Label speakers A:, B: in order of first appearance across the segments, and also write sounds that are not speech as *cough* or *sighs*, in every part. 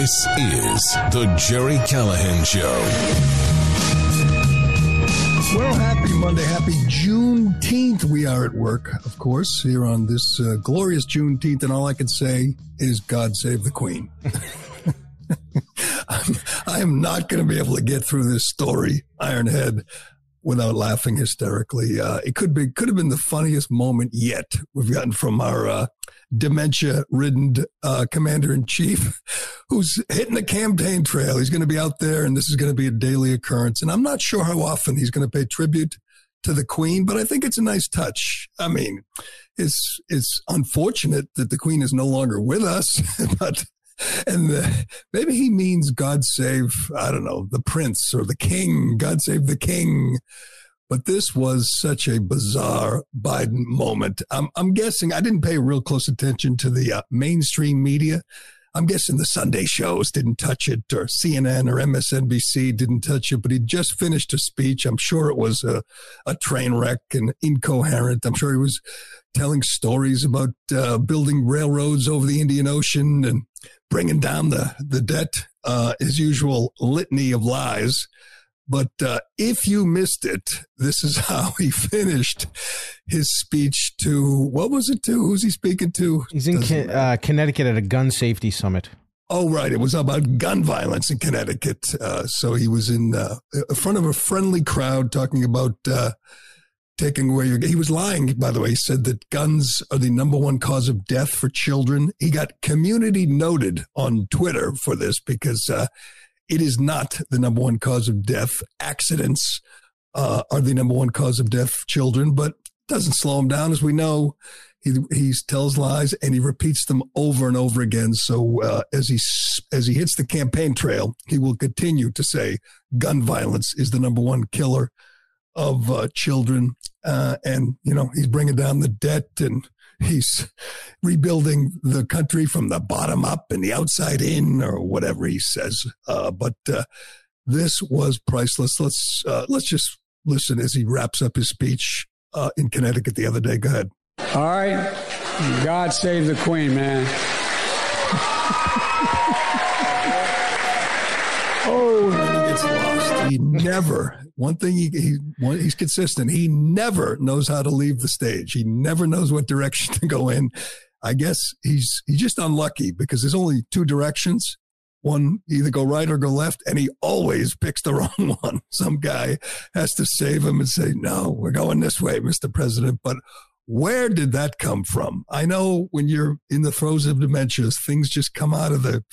A: This is The Gerry Callahan Show.
B: Well, happy Monday, happy Juneteenth. We are at work, of course, here on this uh, glorious Juneteenth, and all I can say is God save the Queen. *laughs* I'm, I am not going to be able to get through this story, Ironhead, without laughing hysterically. Uh, it could be could have been the funniest moment yet we've gotten from our uh, dementia ridden uh, commander in chief, *laughs* who's hitting the campaign trail. He's going to be out there, and this is going to be a daily occurrence. And I'm not sure how often he's going to pay tribute to the Queen, but I think it's a nice touch. I mean, it's it's unfortunate that the Queen is no longer with us, *laughs* but and the, maybe he means God save, I don't know, the prince or the king, God save the king. But this was such a bizarre Biden moment. I'm, I'm guessing I didn't pay real close attention to the uh, mainstream media. I'm guessing the Sunday shows didn't touch it, or CNN or MSNBC didn't touch it, but he just finished a speech. I'm sure it was a, a train wreck and incoherent. I'm sure he was telling stories about uh, building railroads over the Indian Ocean and bringing down the, the debt, uh, his usual litany of lies. But uh, if you missed it, this is *laughs* how he finished his speech to what was it to? Who's he speaking to?
C: He's in Con- uh, Connecticut at a gun safety summit.
B: Oh, right. It was about gun violence in Connecticut. Uh, so he was in uh, in front of a friendly crowd talking about uh, taking away your. He was lying, by the way. He said that guns are the number one cause of death for children. He got community noted on Twitter for this because uh, it is not the number one cause of death. Accidents uh, are the number one cause of death for children, but doesn't slow him down. As we know, he he tells lies and he repeats them over and over again. So uh, as he as he hits the campaign trail, he will continue to say gun violence is the number one killer of uh, children, uh, and you know he's bringing down the debt and he's rebuilding the country from the bottom up and the outside in, or whatever he says. Uh, but uh, this was priceless. Let's uh, let's just listen as he wraps up his speech uh, in Connecticut the other day. Go ahead.
D: All right, God save the Queen, man. *laughs*
B: oh, he never. One thing he, he he's consistent. He never knows how to leave the stage. He never knows what direction *laughs* to go in. I guess he's he's just unlucky because there's only two directions. One either go right or go left, and he always picks the *laughs* wrong one. Some guy has to save him and say, "No, we're going this way, Mr. President." But where did that come from? I know when you're in the throes of dementias, things just come out of the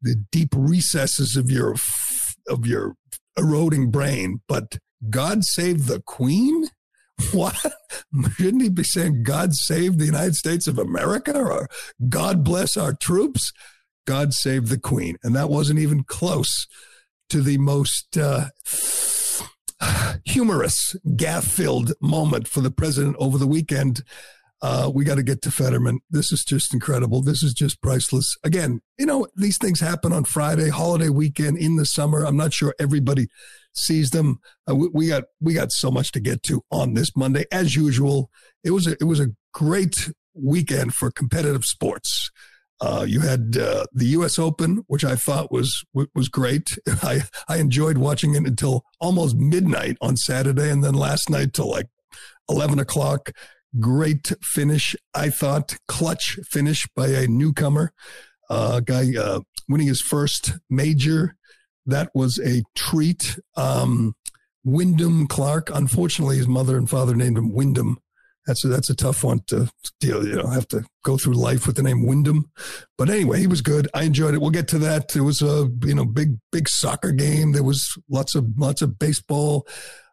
B: the deep recesses of your of your eroding brain. But God save the Queen. *laughs* What? Shouldn't he be saying God save the United States of America or God bless our troops? God save the Queen. And that wasn't even close to the most uh, *sighs* humorous, gaffe filled moment for the president over the weekend. Uh, we got to get to Fetterman. This is just incredible. This is just priceless. Again, you know, these things happen on Friday, holiday weekend in the summer. I'm not sure everybody sees them. Uh, we, we, got we got so much to get to on this Monday, as usual. It was a, it was a great weekend for competitive sports. Uh, you had uh, the U.S. Open, which I thought was was great. *laughs* I I enjoyed watching it until almost midnight on Saturday, and then last night till like eleven o'clock. Great finish, I thought. Clutch finish by a newcomer, uh, guy uh, winning his first major. That was a treat. Um, Wyndham Clark. Unfortunately, his mother and father named him Wyndham that's a, that's a tough one to deal. You know, have to go through life with the name Wyndham. But anyway, he was good. I enjoyed it. We'll get to that. It was a you know big big soccer game. There was lots of lots of baseball,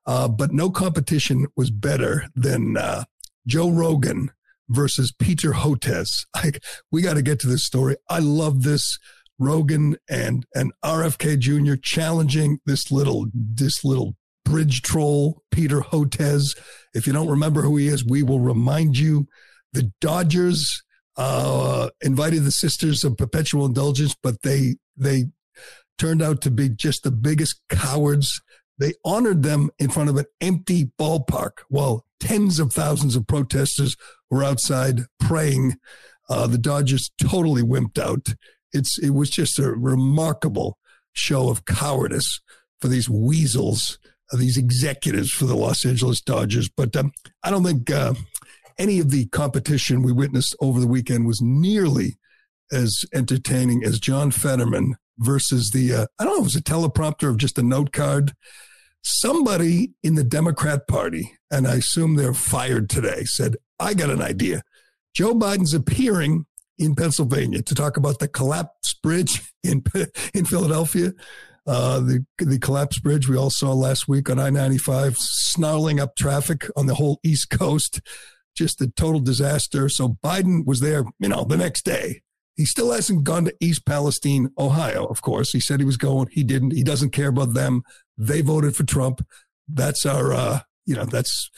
B: uh, but no competition was better than uh, Joe Rogan versus Peter Hotez. *laughs* Like we got to get to this story. I love this. Rogan and and RFK Jr. challenging this little this little bridge troll, Peter Hotez. If you don't remember who he is, we will remind you. The Dodgers uh, invited the Sisters of Perpetual Indulgence, but they they turned out to be just the biggest cowards. They honored them in front of an empty ballpark while tens of thousands of protesters were outside praying. Uh, the Dodgers totally wimped out. It's it was just a remarkable show of cowardice for these weasels, uh, these executives for the Los Angeles Dodgers. But um, I don't think uh, any of the competition we witnessed over the weekend was nearly as entertaining as John Fetterman versus the uh, I don't know, it was a teleprompter of just a note card. Somebody in the Democrat Party, and I assume they're fired today, said, I got an idea. Joe Biden's appearing in Pennsylvania to talk about the collapsed bridge *laughs* in in Philadelphia. Uh, the the collapsed bridge we all saw last week on I ninety five, snarling up traffic on the whole East Coast, just a total disaster. So Biden was there, you know, the next day. He still hasn't gone to East Palestine, Ohio. Of course, he said he was going. He didn't. He doesn't care about them. They voted for Trump. That's our, uh, you know, that's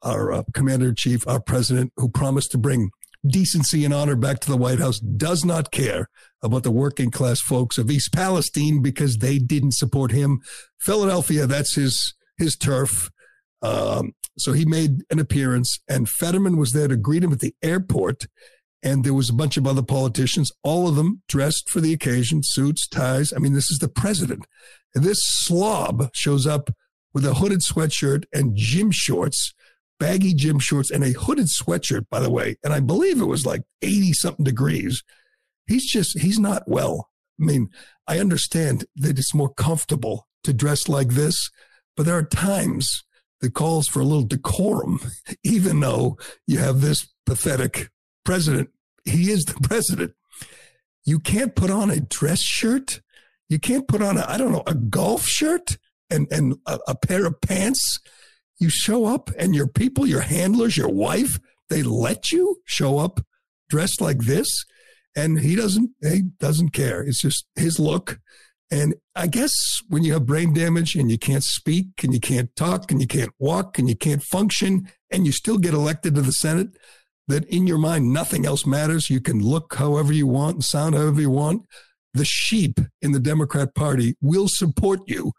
B: our uh, commander in chief, our president, who promised to bring decency and honor back to the White House, does not care about the working class folks of East Palestine because they didn't support him. Philadelphia, that's his his turf. Um, so he made an appearance, and Fetterman was there to greet him at the airport. And there was a bunch of other politicians, all of them dressed for the occasion, suits, ties. I mean, this is the president. This slob shows up with a hooded sweatshirt and gym shorts baggy gym shorts and a hooded sweatshirt, by the way. And I believe it was like 80 something degrees. He's just, he's not well. I mean, I understand that it's more comfortable to dress like this, but there are times that calls for a little decorum, *laughs* even though you have this pathetic president. He is the *laughs* president. You can't put on a dress shirt. You can't put on a, I don't know, a golf shirt and, and a, a pair of pants you show up and your people, your handlers, your wife, they let you show up dressed like this. And he doesn't, he doesn't care. It's just his look. And I guess when you have brain damage and you can't speak and you can't talk and you can't walk and you can't function and you still get elected to the Senate, that in your mind, nothing else matters. You can look however you want and sound however you want. The sheep in the Democrat Party will support you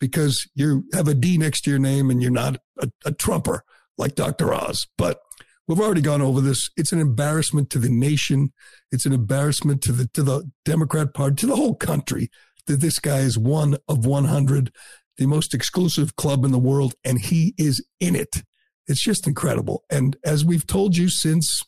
B: because you have a D next to your name and you're not a, a Trumper like Dr. Oz. But we've already gone over this. It's an embarrassment to the nation. It's an embarrassment to the to the Democrat Party, to the whole country that this guy is one of 100, the most exclusive club in the world, and he is in it. It's just incredible. And as we've told you since,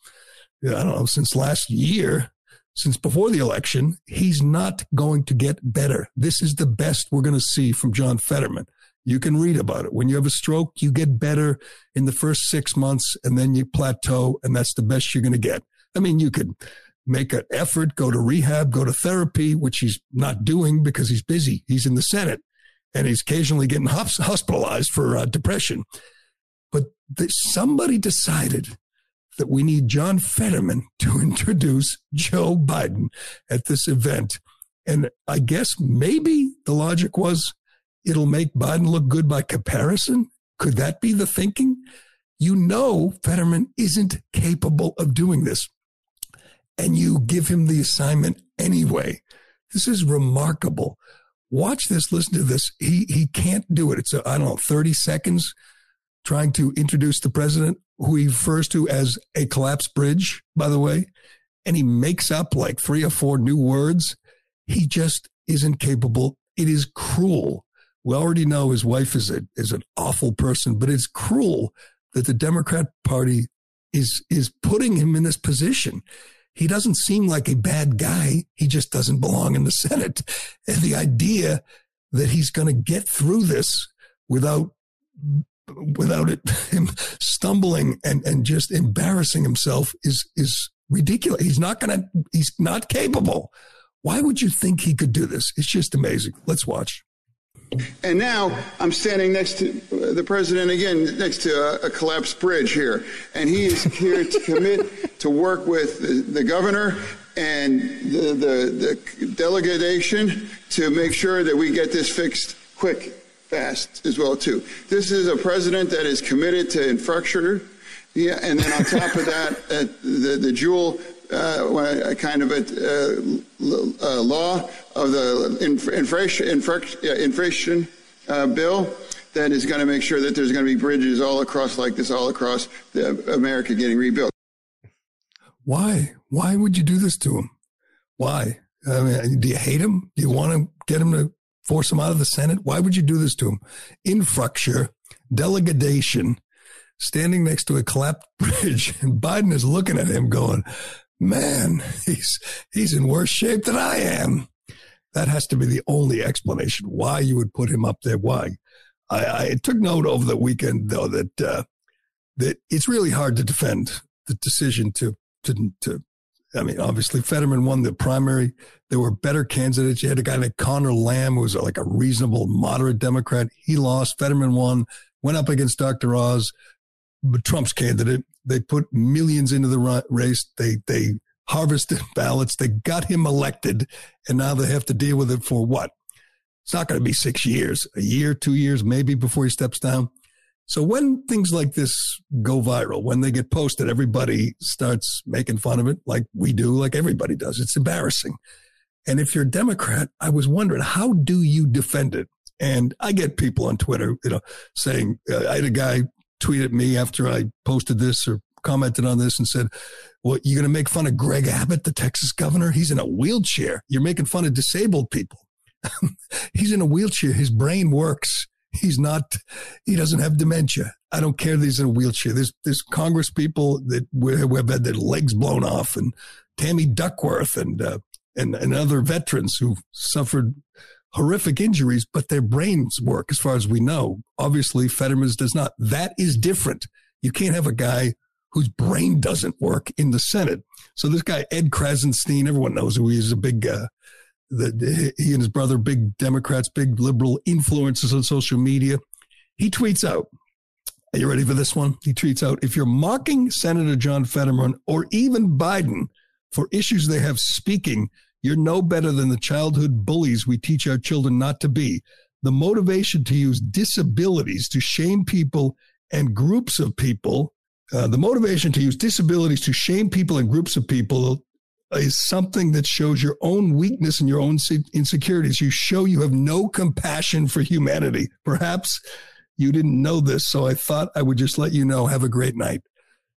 B: I don't know, since last year, since before the election, he's not going to get better. This is the best we're going to see from John Fetterman. You can read about it. When you have a stroke, you get better in the first six months and then you plateau, and that's the best you're going to get. I mean, you could make an effort, go to rehab, go to therapy, which he's not doing because he's busy. He's in the Senate and he's occasionally getting hospitalized for uh, depression. But somebody decided that we need John Fetterman to *laughs* introduce Joe Biden at this event. And I guess maybe the logic was it'll make Biden look good by comparison. Could that be the thinking? You know, Fetterman isn't capable of doing this. And you give him the assignment anyway. This is remarkable. Watch this, listen to this. He, he can't do it. It's, I don't know, 30 seconds trying to introduce the president who he refers to as a collapsed bridge, by the way, and he makes up like three or four new words. He just isn't capable. It is cruel. We already know his wife is a, is an awful person, but it's cruel that the Democrat Party is is putting him in this position. He doesn't seem like a bad guy. He just doesn't belong in the Senate. And the idea that he's going to get through this without without it *laughs* him stumbling and and just embarrassing himself is is ridiculous. He's not to. He's not capable. Why would you think he could do this? It's just amazing. Let's watch.
E: And now I'm standing next to uh, the president again, next to a, a collapsed bridge here. And he is here to commit to work with the, the governor and the, the, the delegation to make sure that we get this fixed quick fast as well too. This is a president that is committed to infrastructure. Yeah, and then on top of that, *laughs* uh, the the jewel uh, kind of a uh, uh, law of the inflation inflation uh, bill that is going to make sure that there's going to be bridges all across like this all across the, America getting rebuilt.
B: Why? Why would you do this to him? Why? I mean, do you hate him? Do you want to get him to force him out of the Senate? Why would you do this to him? Infrastructure, delegation, standing next to a collapsed *laughs* bridge, and Biden is looking at him going, man, he's, he's in worse shape than I am. That has to be the only explanation why you would put him up there. Why? I, I took note over the weekend though that, uh, that it's really hard to defend the decision to, to, to, I mean, obviously Fetterman won the primary. There were better candidates. You had a guy named Connor Lamb, who was like a reasonable, moderate Democrat. He lost. Fetterman won, went up against Dr. Oz. Trump's candidate. They put millions into the race. They they harvested *laughs* ballots. They got him elected, and now they have to deal with it for what? It's not going to be six years, a year, two years, maybe before he steps down. So when things like this go viral, when they get posted, everybody starts making fun of it, like we do, like everybody does. It's embarrassing. And if you're a Democrat, I was wondering, how do you defend it? And I get people on Twitter, you know, saying, uh, I had a guy tweet at me after I posted this or commented on this and said, well, you're going to make fun of Greg Abbott, the Texas governor? He's in a wheelchair. You're making fun of disabled people. *laughs* He's in a wheelchair. His brain works. He's not, he doesn't have dementia. I don't care that he's in a wheelchair. There's, there's Congress people that have had their legs blown off and Tammy Duckworth and, uh, and, and other veterans who've suffered horrific injuries, but their brains work as far as we know. Obviously, Fetterman's does not. That is different. You can't have a guy whose brain doesn't work in the Senate. So this guy, Ed Krassenstein, everyone knows who he is, a big, uh, the, he and his brother, big Democrats, big liberal influences on social media. He tweets out, are you ready for this one? He tweets out, if you're mocking Senator John Fetterman or even Biden for issues they have speaking, you're no better than the childhood bullies we teach our children not to be. The motivation to use disabilities to shame people and groups of people, uh, the motivation to use disabilities to shame people and groups of people is something that shows your own weakness and your own insecurities. You show you have no compassion for humanity. Perhaps you didn't know this, so I thought I would just let you know. Have a great night.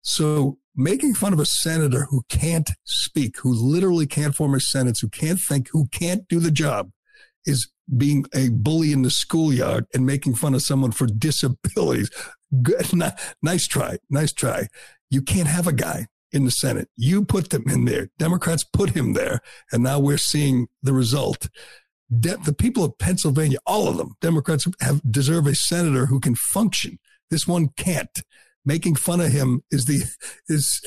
B: So making fun of a senator who can't speak, who literally can't form a sentence, who can't think, who can't do the job is being a bully in the schoolyard and making fun of someone for disabilities. Good. *laughs* Nice try. Nice try. You can't have a guy in the Senate. You put them in there. Democrats put him there. And now we're seeing the result. De- the people of Pennsylvania, all of them, Democrats have deserve a senator who can function. This one can't making fun of him is the is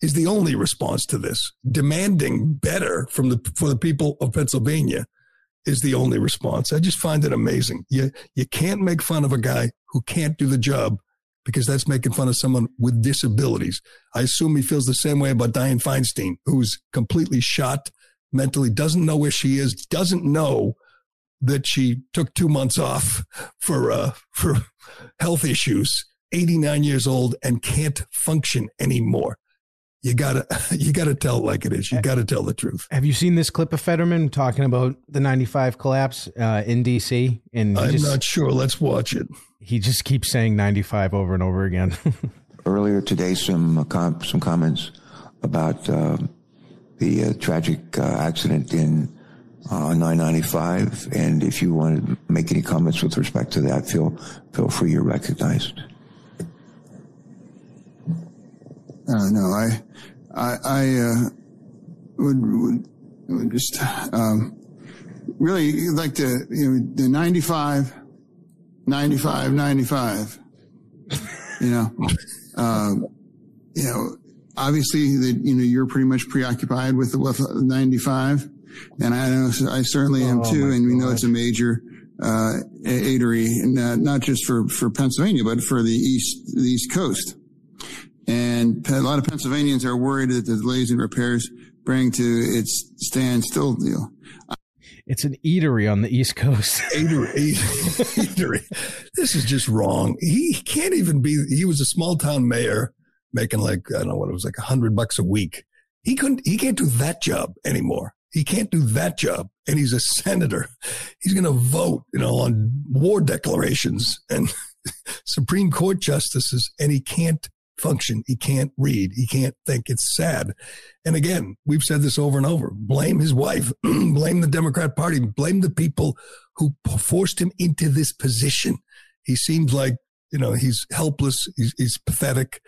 B: is the only response to this. Demanding better from the for the people of Pennsylvania is the only response. I just find it amazing. You you can't make fun of a guy who can't do the job because that's making fun of someone with disabilities. I assume he feels the same way about Dianne Feinstein, who's completely shot mentally, doesn't know where she is, doesn't know that she took two months off for uh, for health issues 89 years old and can't function anymore. You gotta, *laughs* you gotta tell it like it is. You gotta tell the truth.
C: Have you seen this clip of Fetterman talking about the 95 collapse uh, in DC?
B: And I'm just, not sure. Let's watch it.
C: He just keeps saying 95 over and over again. *laughs*
F: Earlier today, some uh, com- some comments about uh, the uh, tragic uh, accident in uh, 995, and if you want to make any comments with respect to that, feel feel free. You're recognized.
G: Uh, no, I, I, I uh, would, would, would, just um, really like to, you know, the 95, 95, 95, you know, *laughs* um, you know, obviously that, you know, you're pretty much preoccupied with the with 95. And I know, I certainly am oh too. And we know it's a major, uh, aidery, and, not just for, for Pennsylvania, but for the East, the East Coast. And a lot of Pennsylvanians are worried that the delays in repairs bring to its standstill deal.
C: It's an eatery on the East Coast. *laughs*
B: eatery, eatery. This is just wrong. He can't even be. He was a small town mayor making like I don't know what it was like a hundred bucks a week. He couldn't. He can't do that job anymore. He can't do that job, and he's a senator. He's going to vote, you know, on war declarations and *laughs* Supreme Court justices, and he can't function. He can't read. He can't think. It's sad. And again, we've said this over and over. Blame his wife. *clears throat* blame the Democrat Party. Blame the people who forced him into this position. He seems like, you know, he's helpless. He's, he's pathetic,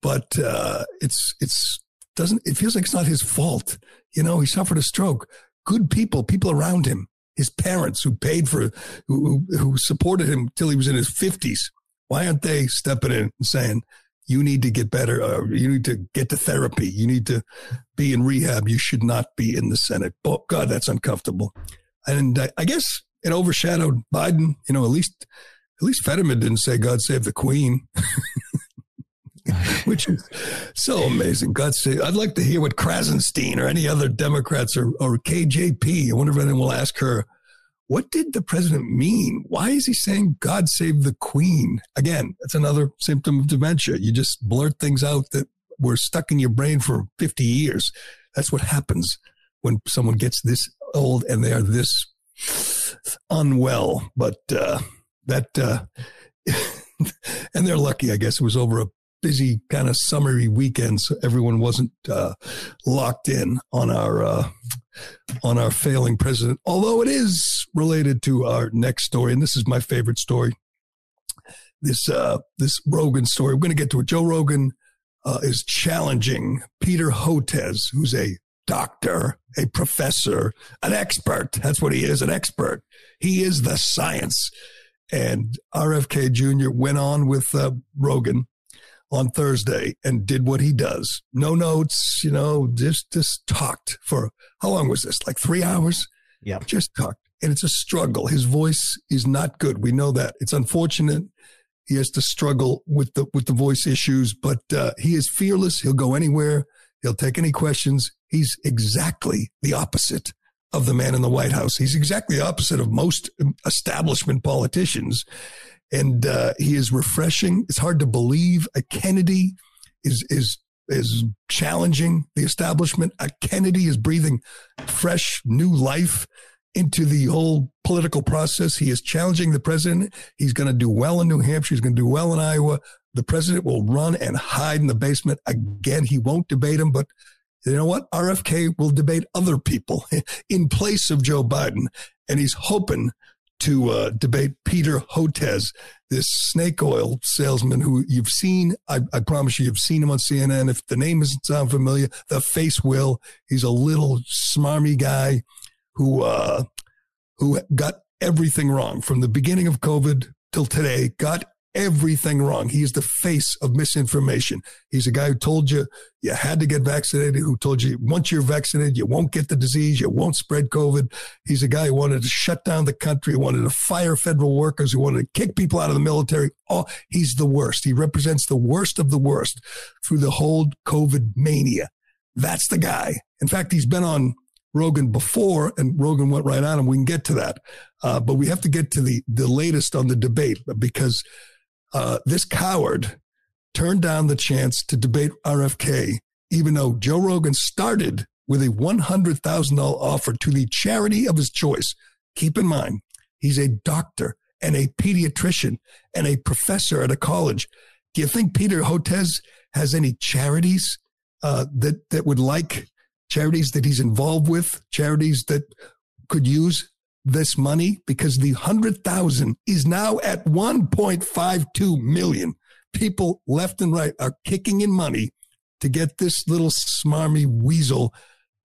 B: but, uh, it's, it's, doesn't, it feels like it's not his fault. You know, he suffered a stroke. Good people, people around him, his parents who paid for, who, who supported him till he was in his fifties. Why aren't they stepping in and saying, you need to get better. Uh, you need to get to therapy. You need to be in rehab. You should not be in the Senate. Oh, God, that's uncomfortable. And I, I guess it overshadowed Biden. You know, at least at least Fetterman didn't say "God save the Queen," *laughs* which is so amazing. God save. I'd like to hear what Krassenstein or any other Democrats or or KJP. I wonder if anyone will ask her what did the president mean? Why is he saying God save the queen? Again, that's another symptom of dementia. You just blurt things out that were stuck in your brain for 50 years. That's what happens when someone gets this old and they are this unwell. But uh, that, uh, *laughs* and they're lucky, I guess. It was over a busy kind of summery weekend, so everyone wasn't uh, locked in on our uh, on our failing president. Although it is related to our next story, and this is my favorite story. This uh, this Rogan story. We're going to get to it. Joe Rogan uh, is challenging Peter Hotez, who's a doctor, a professor, an expert. That's what he is, an expert. He is the science. And RFK Jr. went on with uh, Rogan on Thursday and did what he does. No notes, you know, just just talked for how long was this? Like three hours?
C: Yeah.
B: Just talked. And it's a struggle. His voice is not good. We know that. It's unfortunate. He has to struggle with the with the voice issues, but uh, he is fearless. He'll go anywhere. He'll take any questions. He's exactly the opposite of the man in the White House. He's exactly the opposite of most establishment politicians and uh, he is refreshing. It's hard to believe a Kennedy is is is challenging the establishment. A Kennedy is breathing fresh new life into the whole political process. He is challenging the president. He's going to do well in New Hampshire. He's going to do well in Iowa. The president will run and hide in the basement again. He won't debate him, but you know what? RFK will debate other people *laughs* in place of Joe Biden. And he's hoping to uh, debate Peter Hotez, this snake oil salesman who you've seen. I, I, promise you, you've seen him on CNN. If the name doesn't sound familiar, the face will. He's a little smarmy guy who uh, who got everything wrong from the beginning of COVID till today. Got everything wrong. He's the face of misinformation. He's a guy who told you you had to get vaccinated, who told you once you're vaccinated, you won't get the disease, you won't spread COVID. He's a guy who wanted to shut down the country, wanted to fire federal workers, who wanted to kick people out of the military. Oh, he's the worst. He represents the worst of the worst through the whole COVID mania. That's the guy. In fact, he's been on Rogan before, and Rogan went right on him. We can get to that, uh, but we have to get to the the latest on the debate because uh, this coward turned down the chance to debate RFK, even though Joe Rogan started with a $100,000 offer to the charity of his choice. Keep in mind, he's a doctor and a pediatrician and a professor at a college. Do you think Peter Hotez has any charities uh, that that would like charities that he's involved with, charities that could use this money because the 100,000 is now at 1.52 million. People left and right are kicking in money to get this little smarmy weasel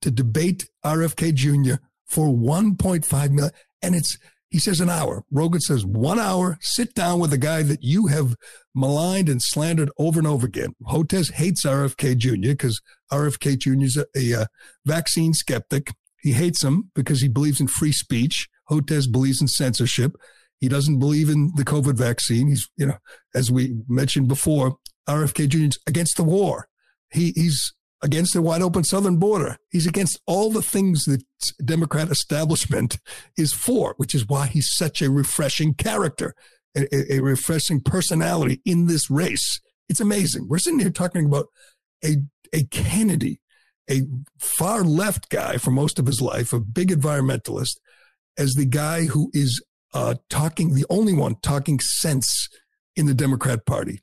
B: to debate RFK Jr. for 1.5 million. And it's, he says an hour. Rogan says one hour, sit down with a guy that you have maligned and slandered over and over again. Hotez hates RFK Jr. because RFK Jr. is a, a, a vaccine skeptic. He hates him because he believes in free speech. Hotez believes in censorship. He doesn't believe in the COVID vaccine. He's, you know, as we mentioned before, RFK Jr. is against the war. He, he's against the wide open southern border. He's against all the things that Democrat establishment is for, which is why he's such a refreshing character, a, a refreshing personality in this race. It's amazing. We're sitting here talking about a, a Kennedy a far left guy for most of his life, a big environmentalist, as the guy who is uh, talking, the only one talking sense in the Democrat Party.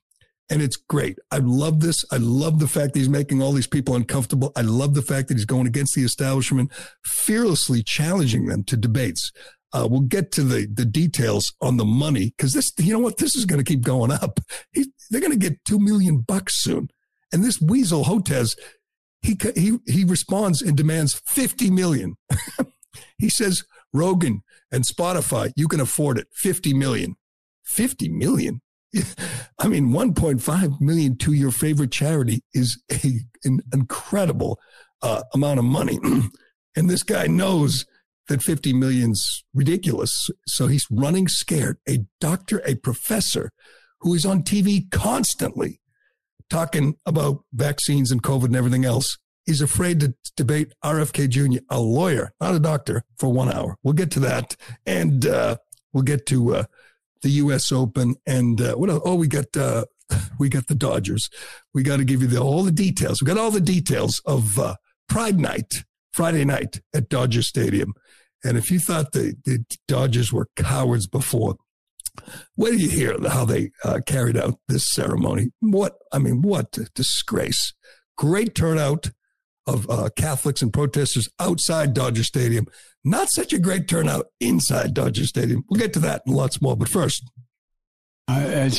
B: And it's great. I love this. I love the fact that he's making all these people uncomfortable. I love the fact that he's going against the establishment, fearlessly challenging them to debates. Uh, we'll get to the the details on the money because this, you know what, this is going to keep going up. He, they're going to get two million bucks soon, and this weasel Hotez, he he he responds and demands fifty million. *laughs* he says, Rogan and Spotify, you can afford it, fifty million. Fifty million. *laughs* I mean, 1.5 million to your favorite charity is a, an incredible uh, amount of money. *clears throat* and this guy knows that 50 million's ridiculous. So he's running scared. A doctor, a professor who is on TV constantly talking about vaccines and COVID and everything else He's afraid to debate RFK Jr., a lawyer, not a doctor, for one hour. We'll get to that. And uh, we'll get to uh, the U.S. Open. And uh, what else? Oh, we got. Uh, *laughs* we got the Dodgers. We got to give you the, all the details. We got all the details of uh, Pride Night, Friday night at Dodger Stadium. And if you thought the, the Dodgers were cowards before, wait do you hear how they uh, carried out this ceremony. What, I mean, what a disgrace. Great turnout of uh, Catholics and protesters outside Dodger Stadium. Not such a great turnout inside Dodger Stadium. We'll get to that and lots more. But first,
D: uh,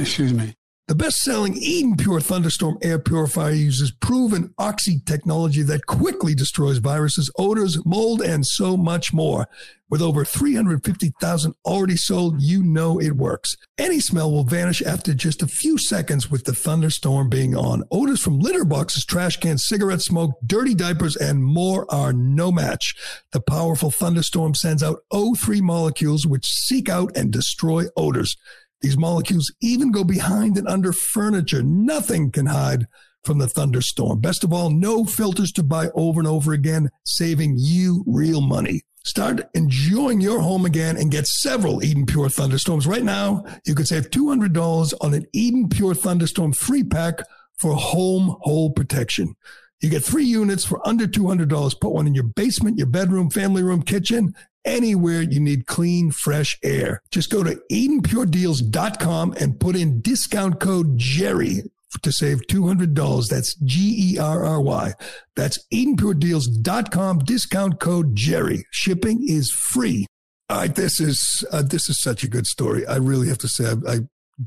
D: excuse me.
B: The best selling Eden Pure Thunderstorm air purifier uses proven oxy technology that quickly destroys viruses, odors, mold, and so much more. With over 350,000 already sold, you know it works. Any smell will vanish after just a few seconds with the thunderstorm being on. Odors from litter boxes, trash cans, cigarette smoke, dirty diapers, and more are no match. The powerful thunderstorm sends out O3 molecules which seek out and destroy odors. These molecules even go behind and under furniture. Nothing can hide from the thunderstorm. Best of all, no filters to buy over and over again, saving you real money. Start enjoying your home again and get several Eden Pure Thunderstorms. Right now, you could save $200 on an Eden Pure Thunderstorm free pack for home hole protection. You get three units for under $200. Put one in your basement, your bedroom, family room, kitchen, anywhere you need clean, fresh air. Just go to EdenPureDeals.com and put in discount code Gerry to save $200. That's G E R R Y. That's EdenPureDeals.com, discount code Gerry. Shipping is free. All right, this is uh, this is such a good story. I really have to say, I, I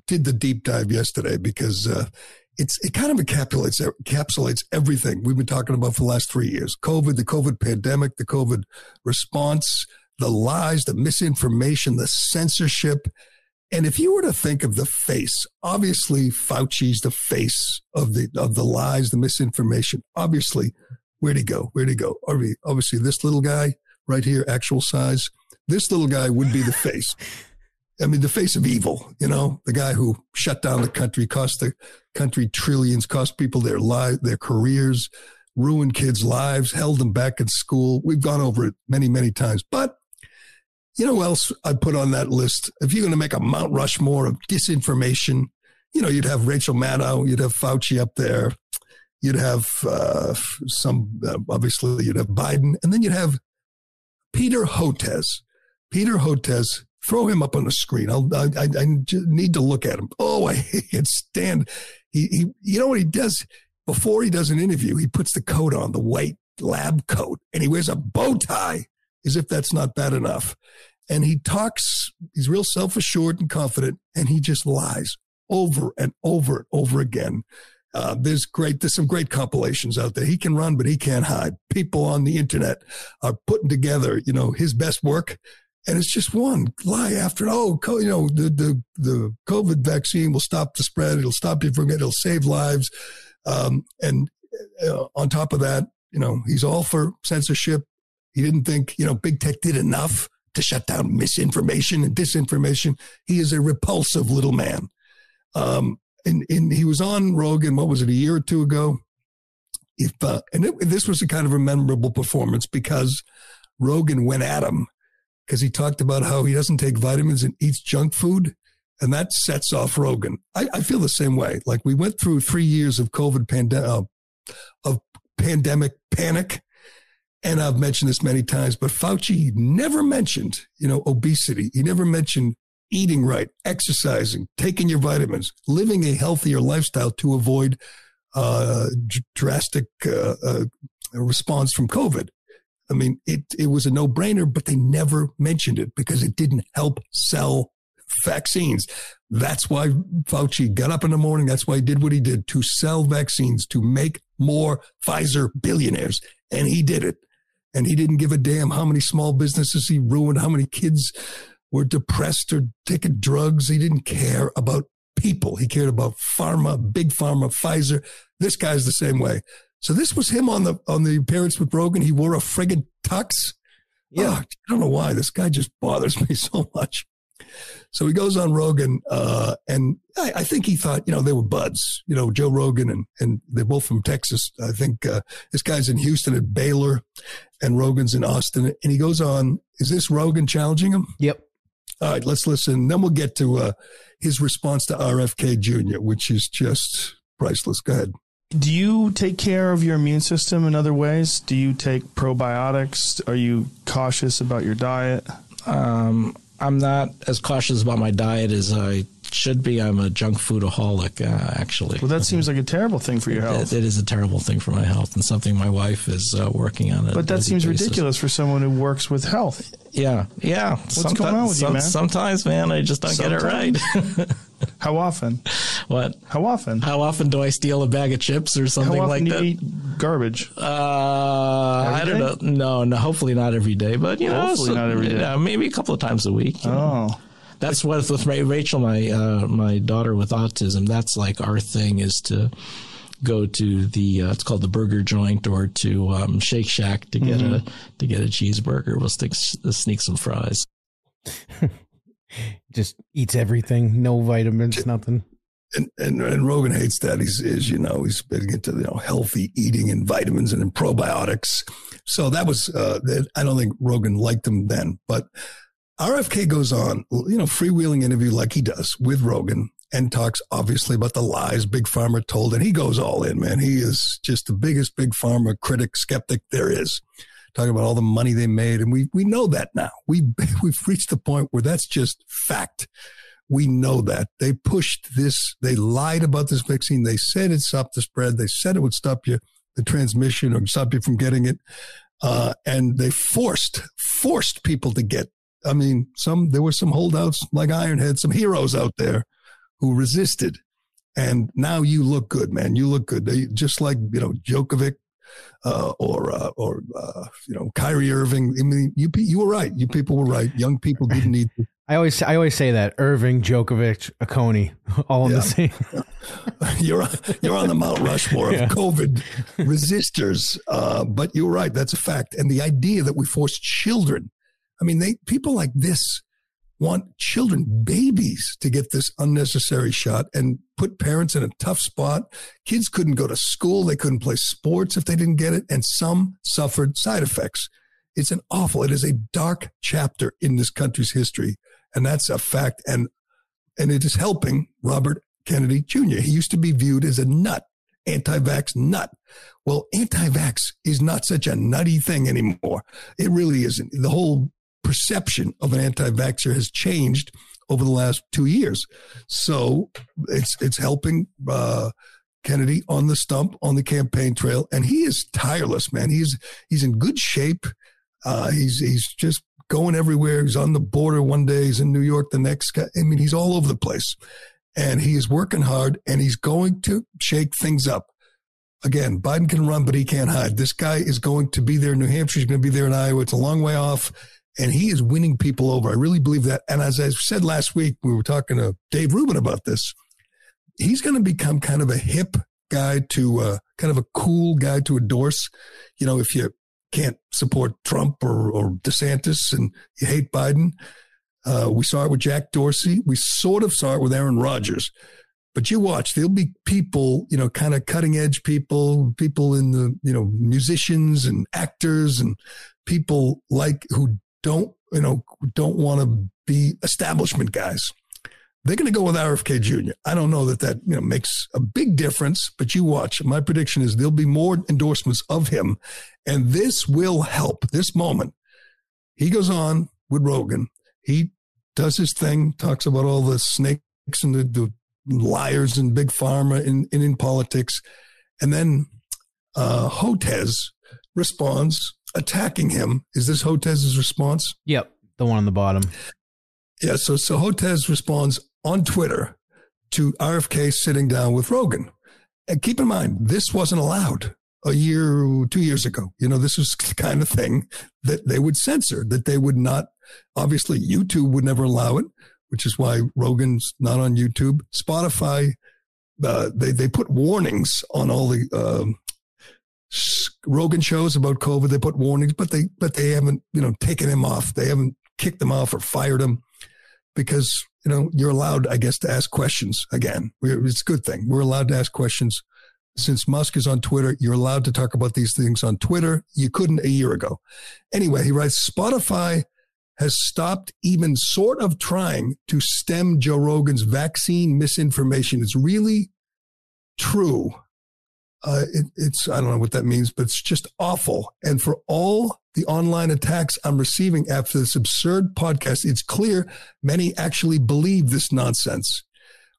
B: did the deep dive yesterday because uh, it's it kind of encapsulates encapsulates everything we've been talking about for the last three years: COVID, the COVID pandemic, the COVID response, the lies, the misinformation, the censorship. And if you were to think of the face, obviously Fauci's the face of the of the lies, the misinformation. Obviously, where'd he go? Where'd he go? Obviously, this little guy right here, actual size. This little guy would be the face. *laughs* I mean, the face of evil, you know, the guy who shut down the country, cost the country trillions, cost people their lives, their careers, ruined kids' lives, held them back in school. We've gone over it many, many times. But you know else I'd put on that list? If you're going to make a Mount Rushmore of disinformation, you know, you'd have Rachel Maddow, you'd have Fauci up there, you'd have uh, some, uh, obviously, you'd have Biden, and then you'd have Peter Hotez. Peter Hotez, throw him up on the screen. I'll, I, I, I need to look at him. Oh, I *laughs* can't stand. He, he, you know what he does before he does an interview? He puts the coat on, the white lab coat, and he wears a bow tie as if that's not bad enough. And he talks, he's real self assured and confident, and he just lies over and over and over again. Uh, there's great, there's some great compilations out there. He can run, but he can't hide. People on the internet are putting together, you know, his best work. And it's just one lie after, oh, you know, the, the, the COVID vaccine will stop the spread. It'll stop you from it. It'll save lives. Um, and uh, on top of that, you know, he's all for censorship. He didn't think, you know, big tech did enough to shut down misinformation and disinformation. He is a repulsive little man. Um, and, and he was on Rogan, what was it, a year or two ago? If, uh, and it, this was a kind of a memorable performance because Rogan went at him because he talked about how he doesn't take vitamins and eats junk food. And that sets off Rogan. I, I feel the same way. Like we went through three years of COVID pandemic, uh, of pandemic panic and I've mentioned this many times, but Fauci never mentioned, you know, obesity. He never mentioned eating right, exercising, taking your vitamins, living a healthier lifestyle to avoid uh, drastic uh, uh, response from COVID. I mean, it, it was a no brainer, but they never mentioned it because it didn't help sell vaccines. That's why Fauci got up in the morning. That's why he did what he did to sell vaccines, to make more Pfizer billionaires. And he did it. And he didn't give a damn how many small businesses he ruined, how many kids were depressed or taking drugs. He didn't care about people. He cared about pharma, big pharma, Pfizer. This guy's the same way. So this was him on the on the appearance with Rogan. He wore a friggin' tux. Yeah, oh, I don't know why this guy just bothers *laughs* me so much. So he goes on Rogan, uh, and I, I, think he thought, you know, they were buds. You know, Joe Rogan and and they're both from Texas. I think uh, this guy's in Houston at Baylor, and Rogan's in Austin. And he goes on. Is this Rogan challenging him?
C: Yep.
B: All right, let's listen. Then we'll get to uh, his response to RFK Jr., which is just priceless. Go ahead.
H: Do you take care of your immune system in other ways? Do you take probiotics? Are you cautious about your diet?
I: Um, I'm not as cautious about my diet as I should be. I'm a junk foodaholic, uh, actually.
H: Well, that seems like a terrible thing for your health.
I: it, it is a terrible thing for my health, and something my wife is uh, working on.
H: But that seems basis. ridiculous for someone who works with health.
I: Yeah, yeah.
H: What's sometimes, going on with you, man?
I: Sometimes, man, I just don't sometimes. get it right. *laughs*
H: How often?
I: What?
H: How often?
I: How often do I steal a bag of chips or something
H: How
I: often
H: like
I: do
H: that? You eat garbage.
I: Uh, I don't know. No, no. Hopefully not every day, but you
H: know,
I: hopefully
H: so, not every day.
I: Yeah, maybe a couple of times a week.
H: Oh.
I: Know. That's what with Rachel, my uh, my daughter with autism. That's like our thing is to go to the uh, it's called the burger joint or to um, Shake Shack to get mm-hmm. a to get a cheeseburger. We'll stick sneak some fries. *laughs*
C: Just eats everything, no vitamins, nothing.
B: And, and, and Rogan hates that. He's is you know he's big into you know healthy eating and vitamins and probiotics. So that was uh, I don't think Rogan liked him then, but RFK goes on, you know, freewheeling interview like he does with Rogan and talks obviously about the lies Big Pharma told. And he goes all in, man. He is just the biggest Big Pharma critic, skeptic there is. Talking about all the money they made. And we, we know that now. We, *laughs* we've reached the point where that's just fact. We know that they pushed this. They lied about this vaccine. They said it stopped the spread. They said it would stop you, the transmission or stop you from getting it. Uh, and they forced, forced people to get I mean, some there were some holdouts like Ironhead, some heroes out there who resisted, and now you look good, man. You look good. They, just like you know Djokovic uh, or uh, or uh, you know Kyrie Irving. I mean, you you were right. You people were right. Young people didn't need. To. *laughs*
C: I always I always say that Irving, Djokovic, Oconee, all in yeah. the same. *laughs*
B: you're you're on the Mount Rushmore of *laughs* yeah. COVID resistors, uh, but you're right. That's a fact. And the idea that we force children I mean, they people like this want children, mm-hmm. babies, to get this unnecessary shot and put parents in a tough spot. Kids couldn't go to school, they couldn't play sports if they didn't get it, and some suffered side effects. It's an awful, it is a dark chapter in this country's history, and that's a fact. And and it is helping Robert Kennedy Jr. He used to be viewed as a nut, anti-vax nut. Well, anti-vax is not such a nutty thing anymore. It really isn't. The whole perception of an anti-vaxxer has changed over the last two years. So it's it's helping uh, Kennedy on the stump on the campaign trail, and he is tireless, man. He's he's in good shape. Uh, he's he's just going everywhere. He's on the border one day. He's in New York the next. I mean, he's all over the place, and he is working hard, and he's going to shake things up. Again, Biden can run, but he can't hide. This guy is going to be there in New Hampshire. He's going to be there in Iowa. It's a long way off and he is winning people over. I really believe that. And as I said last week, we were talking to Dave Rubin about this. He's going to become kind of a hip guy to uh, kind of a cool guy to endorse. You know, if you can't support Trump or, or DeSantis and you hate Biden, uh, we saw it with Jack Dorsey. We sort of saw it with Aaron Rodgers. But you watch, there'll be people, you know, kind of cutting edge people, people in the, you know, musicians and actors and people like who don't, you know, don't want to be establishment guys. They're going to go with RFK Jr. I don't know that that you know makes a big difference, but you watch. My prediction is there'll be more endorsements of him, and this will help. This moment, he goes on with Rogan. He does his thing, talks about all the snakes and the, the liars and big pharma in, in, in politics. And then uh, Hotez responds attacking him. Is this Hotez's response?
C: Yep, the one on the bottom.
B: Yeah, so so Hotez responds on Twitter to RFK sitting down with Rogan. And keep in mind, this wasn't allowed a year, two years ago. You know, this was *laughs* the kind of thing that they would censor, that they would not, obviously, YouTube would never allow it, which is why Rogan's not on YouTube. Spotify, uh, they, they put warnings on all the, um, Rogan shows about COVID. They put warnings, but they, but they haven't, you know, taken him off. They haven't kicked him off or fired him because, you know, you're allowed, I guess, to ask questions again. It's a good thing. We're allowed to ask questions since Musk is on Twitter, you're allowed to talk about these things on Twitter. You couldn't a year ago. Anyway, he writes Spotify has stopped even sort of trying to stem Joe Rogan's vaccine misinformation. It's really true. Uh, it, it's, I don't know what that means, but it's just awful. And for all the online attacks I'm receiving after this absurd podcast, it's clear many actually believe this nonsense.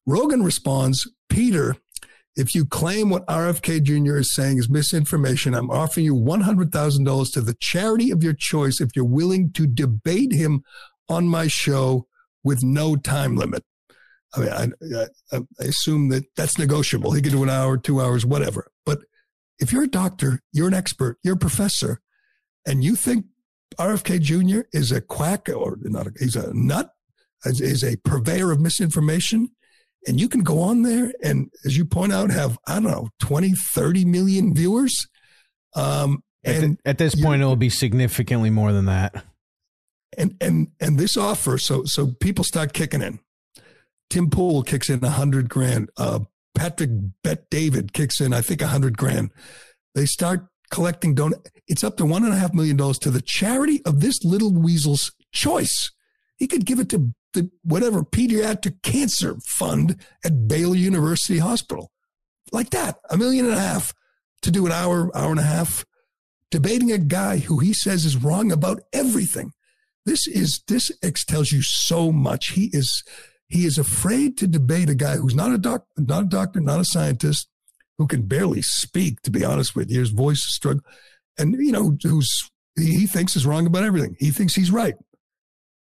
B: Rogan responds, Peter, if you claim what RFK Jr. is saying is misinformation, I'm offering you $100,000 to the charity of your choice if you're willing to debate him on my show with no time limit. I mean, I, I, I assume that that's negotiable. He can do an hour, two hours, whatever. But if you're a doctor, you're an expert, you're a professor, and you think RFK Jr. is a quack or not, a, he's a nut, is a purveyor of misinformation, and you can go on there and, as you point out, have, I don't know, 20, 30 million viewers. Um,
C: and at, the, at this point, it will be significantly more than that.
B: And, and, and this offer, so, so people start kicking in. Tim Pool kicks in a hundred grand. Uh, Patrick Bet David kicks in, I think, a hundred grand. They start collecting don. It's up to one and a half million dollars to the charity of this little weasel's choice. He could give it to the whatever pediatric cancer fund at Baylor University Hospital. Like that, a million and a half to do an hour, hour and a half debating a guy who he says is wrong about everything. This is this X tells you so much. He is he is afraid to debate a guy who's not a doc, not a doctor, not a scientist, who can barely speak. To be honest with you, his voice is struggle, and you know who's he thinks is wrong about everything. He thinks he's right,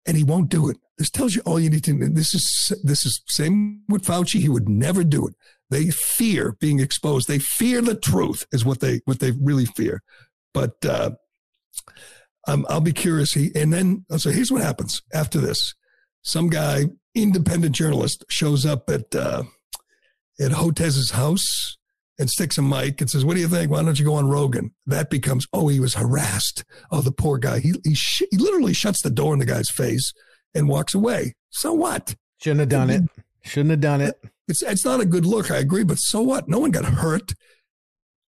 B: and he won't do it. This tells you all you need to know. This is this is same with Fauci. He would never do it. They fear being exposed. They fear the truth is what they what they really fear. But uh, um, I'll be curious. He and then so here's what happens after this. Some guy, independent journalist, shows up at uh, at Hotez's house and sticks a mic and says, "What do you think? Why don't you go on Rogan?" That becomes, "Oh, he was harassed. Oh, the poor guy. He he, sh- he literally shuts the door in the guy's face." and walks away. So what?
C: Shouldn't have done it. Shouldn't have done it.
B: It's it's not a good look. I agree, but so what? No one got hurt.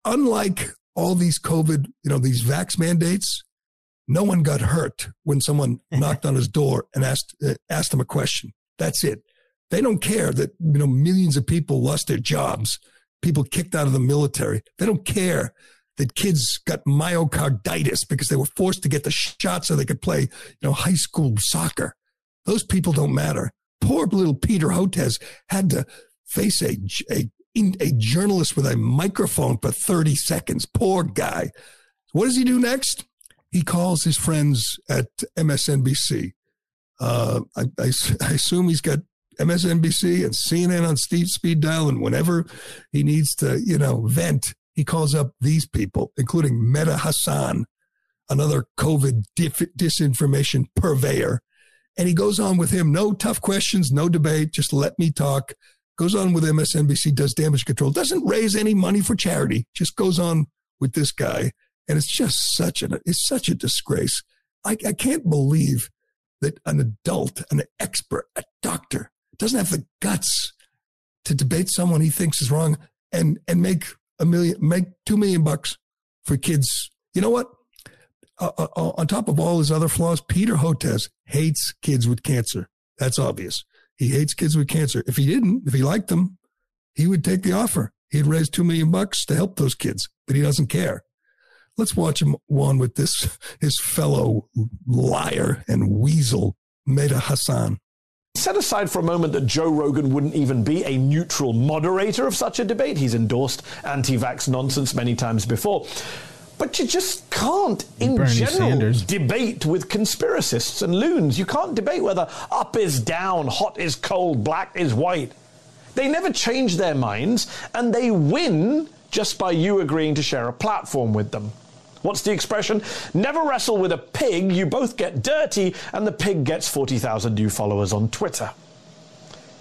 B: Unlike all these COVID, you know, these vax mandates, no one got hurt when someone *laughs* knocked on his door and asked uh, asked him a question. That's it. They don't care that you know millions of people lost their jobs, people kicked out of the military. They don't care that kids got myocarditis because they were forced to get the shot so they could play, you know, high school soccer. Those people don't matter. Poor little Peter Hotez had to face a, a, a journalist with a microphone for 30 seconds. Poor guy. What does he do next? He calls his friends at MSNBC. Uh, I, I, I assume he's got MSNBC and CNN on Steve speed dial, and whenever he needs to, you know, vent, he calls up these people, including Mehdi Hasan, another COVID disinformation purveyor, and he goes on with him, no tough questions, no debate, just let me talk. Goes on with MSNBC, does damage control, doesn't raise any money for charity, just goes on with this guy. And it's just such a, it's such a disgrace. I, I can't believe that an adult, an expert, a doctor doesn't have the guts to debate someone he thinks is wrong and, and make a million, make two million bucks for kids. You know what? Uh, uh, uh, on top of all his other flaws, Peter Hotez hates kids with cancer. That's obvious. He hates kids with cancer. If he didn't, if he liked them, he would take the offer. He'd raise two million bucks to help those kids, but he doesn't care. Let's watch him on with this his fellow liar and weasel, Mehdi Hasan.
J: Set aside for a moment that Joe Rogan wouldn't even be a neutral moderator of such a debate. He's endorsed anti vax nonsense many times before. But you just can't, in
C: Bernie
J: general,
C: Sanders.
J: debate with conspiracists and loons. You can't debate whether up is down, hot is cold, black is white. They never change their minds, and they win just by you agreeing to share a platform with them. What's the expression? Never wrestle with a pig, you both get dirty, and the pig gets 40,000 new followers on Twitter.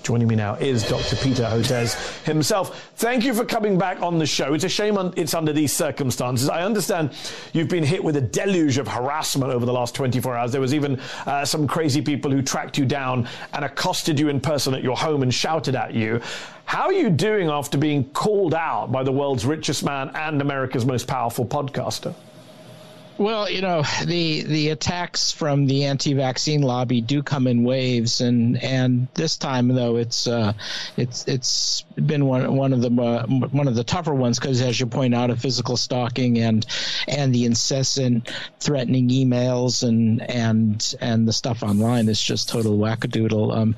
J: Joining me now is Dr. Peter Hotez himself. Thank you for coming back on the show. It's a shame un- it's under these circumstances. I understand you've been hit with a deluge of harassment over the last 24 hours. There was even uh, some crazy people who tracked you down and accosted you in person at your home and shouted at you. How are you doing after being called out by the world's richest man and America's most powerful podcaster?
K: Well, you know, the the attacks from the anti-vaccine lobby do come in waves, and and this time though it's uh, it's it's been one one of the uh, one of the tougher ones because, as you point out, of physical stalking and and the incessant threatening emails and and and the stuff online is just total wackadoodle. Um,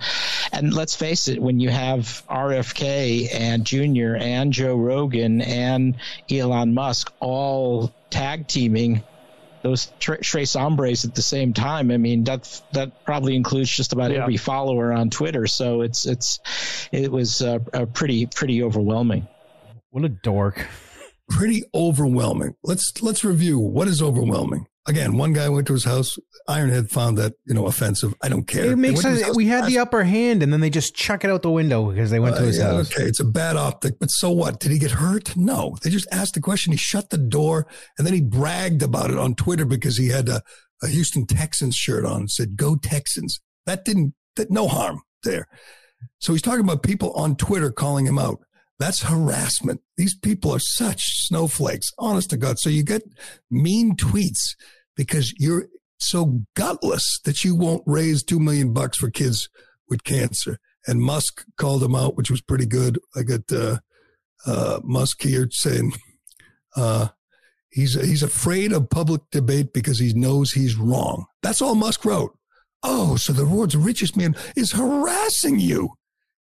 K: and let's face it, when you have RFK and Junior and Joe Rogan and Elon Musk all tag teaming those tra- trace hombres at the same time. I mean, that that probably includes just about
J: Yeah.
K: every follower on Twitter. So it's it's it was uh, uh, pretty pretty overwhelming.
C: What a dork.
B: Pretty overwhelming. Let's let's review what is overwhelming. Again, one guy went to his house. Ironhead found that you know offensive. I don't care.
C: It makes sense. We had the upper hand, and then they just chuck it out the window because they went to
B: Uh,
C: his
B: yeah,
C: house.
B: Okay, it's a bad optic, but so what? Did he get hurt? No. They just asked the question. He shut the door and then he bragged about it on Twitter because he had a, a Houston Texans shirt on and said, Go Texans. That didn't, that, no harm there. So he's talking about people on Twitter calling him out. That's harassment. These people are such snowflakes, honest to God. So you get mean tweets because you're so gutless that you won't raise two million bucks for kids with cancer. And Musk called him out, which was pretty good. I got uh, uh, Musk here saying uh, he's he's afraid of public debate because he knows he's wrong. That's all Musk wrote. Oh, so the world's richest man is harassing you.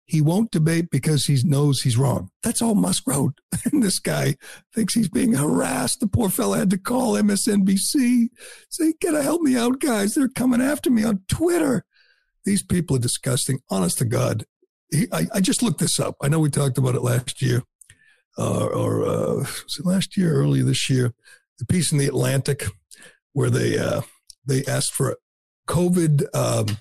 B: He won't debate because he knows he's wrong. That's all Musk wrote. *laughs* And this guy thinks he's being harassed. The poor fellow had to call MSNBC, say, "Gotta help me out, guys. They're coming after me on Twitter." These people are disgusting. Honest to God, he, I, I just looked this up. I know we talked about it last year, uh, or uh, was it last year, early this year? The piece in the Atlantic where they uh, they asked for COVID um,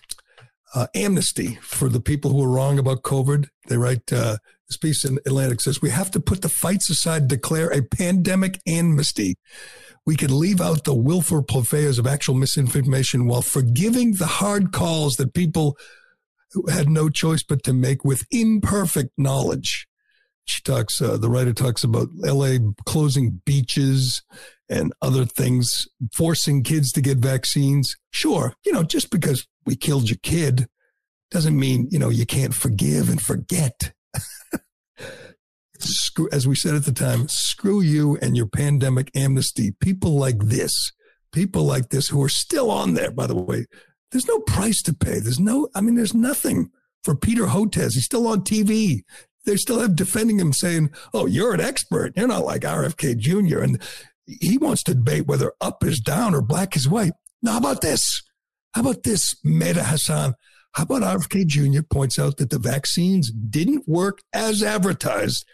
B: uh, amnesty for the people who were wrong about COVID. They write uh, this piece in Atlantic says we have to put the fights aside, declare a pandemic amnesty. We could leave out the willful purveyors of actual misinformation while forgiving the hard calls that people had no choice but to make with imperfect knowledge. She talks, uh, the writer talks about LA closing beaches and other things, forcing kids to get vaccines. Sure, you know, just because we killed your kid doesn't mean, you know, you can't forgive and forget. *laughs* screw, as we said at the time, screw you and your pandemic amnesty. People like this, people like this who are still on there, by the way, there's no price to pay. There's no, I mean, there's nothing for Peter Hotez. He's still on TV. They still have defending him saying, oh, you're an expert. You're not like RFK Jr. And he wants to debate whether up is down or black is white. Now, how about this? How about this, Mehdi Hasan? How about RFK Jr. points out that the vaccines didn't work as advertised,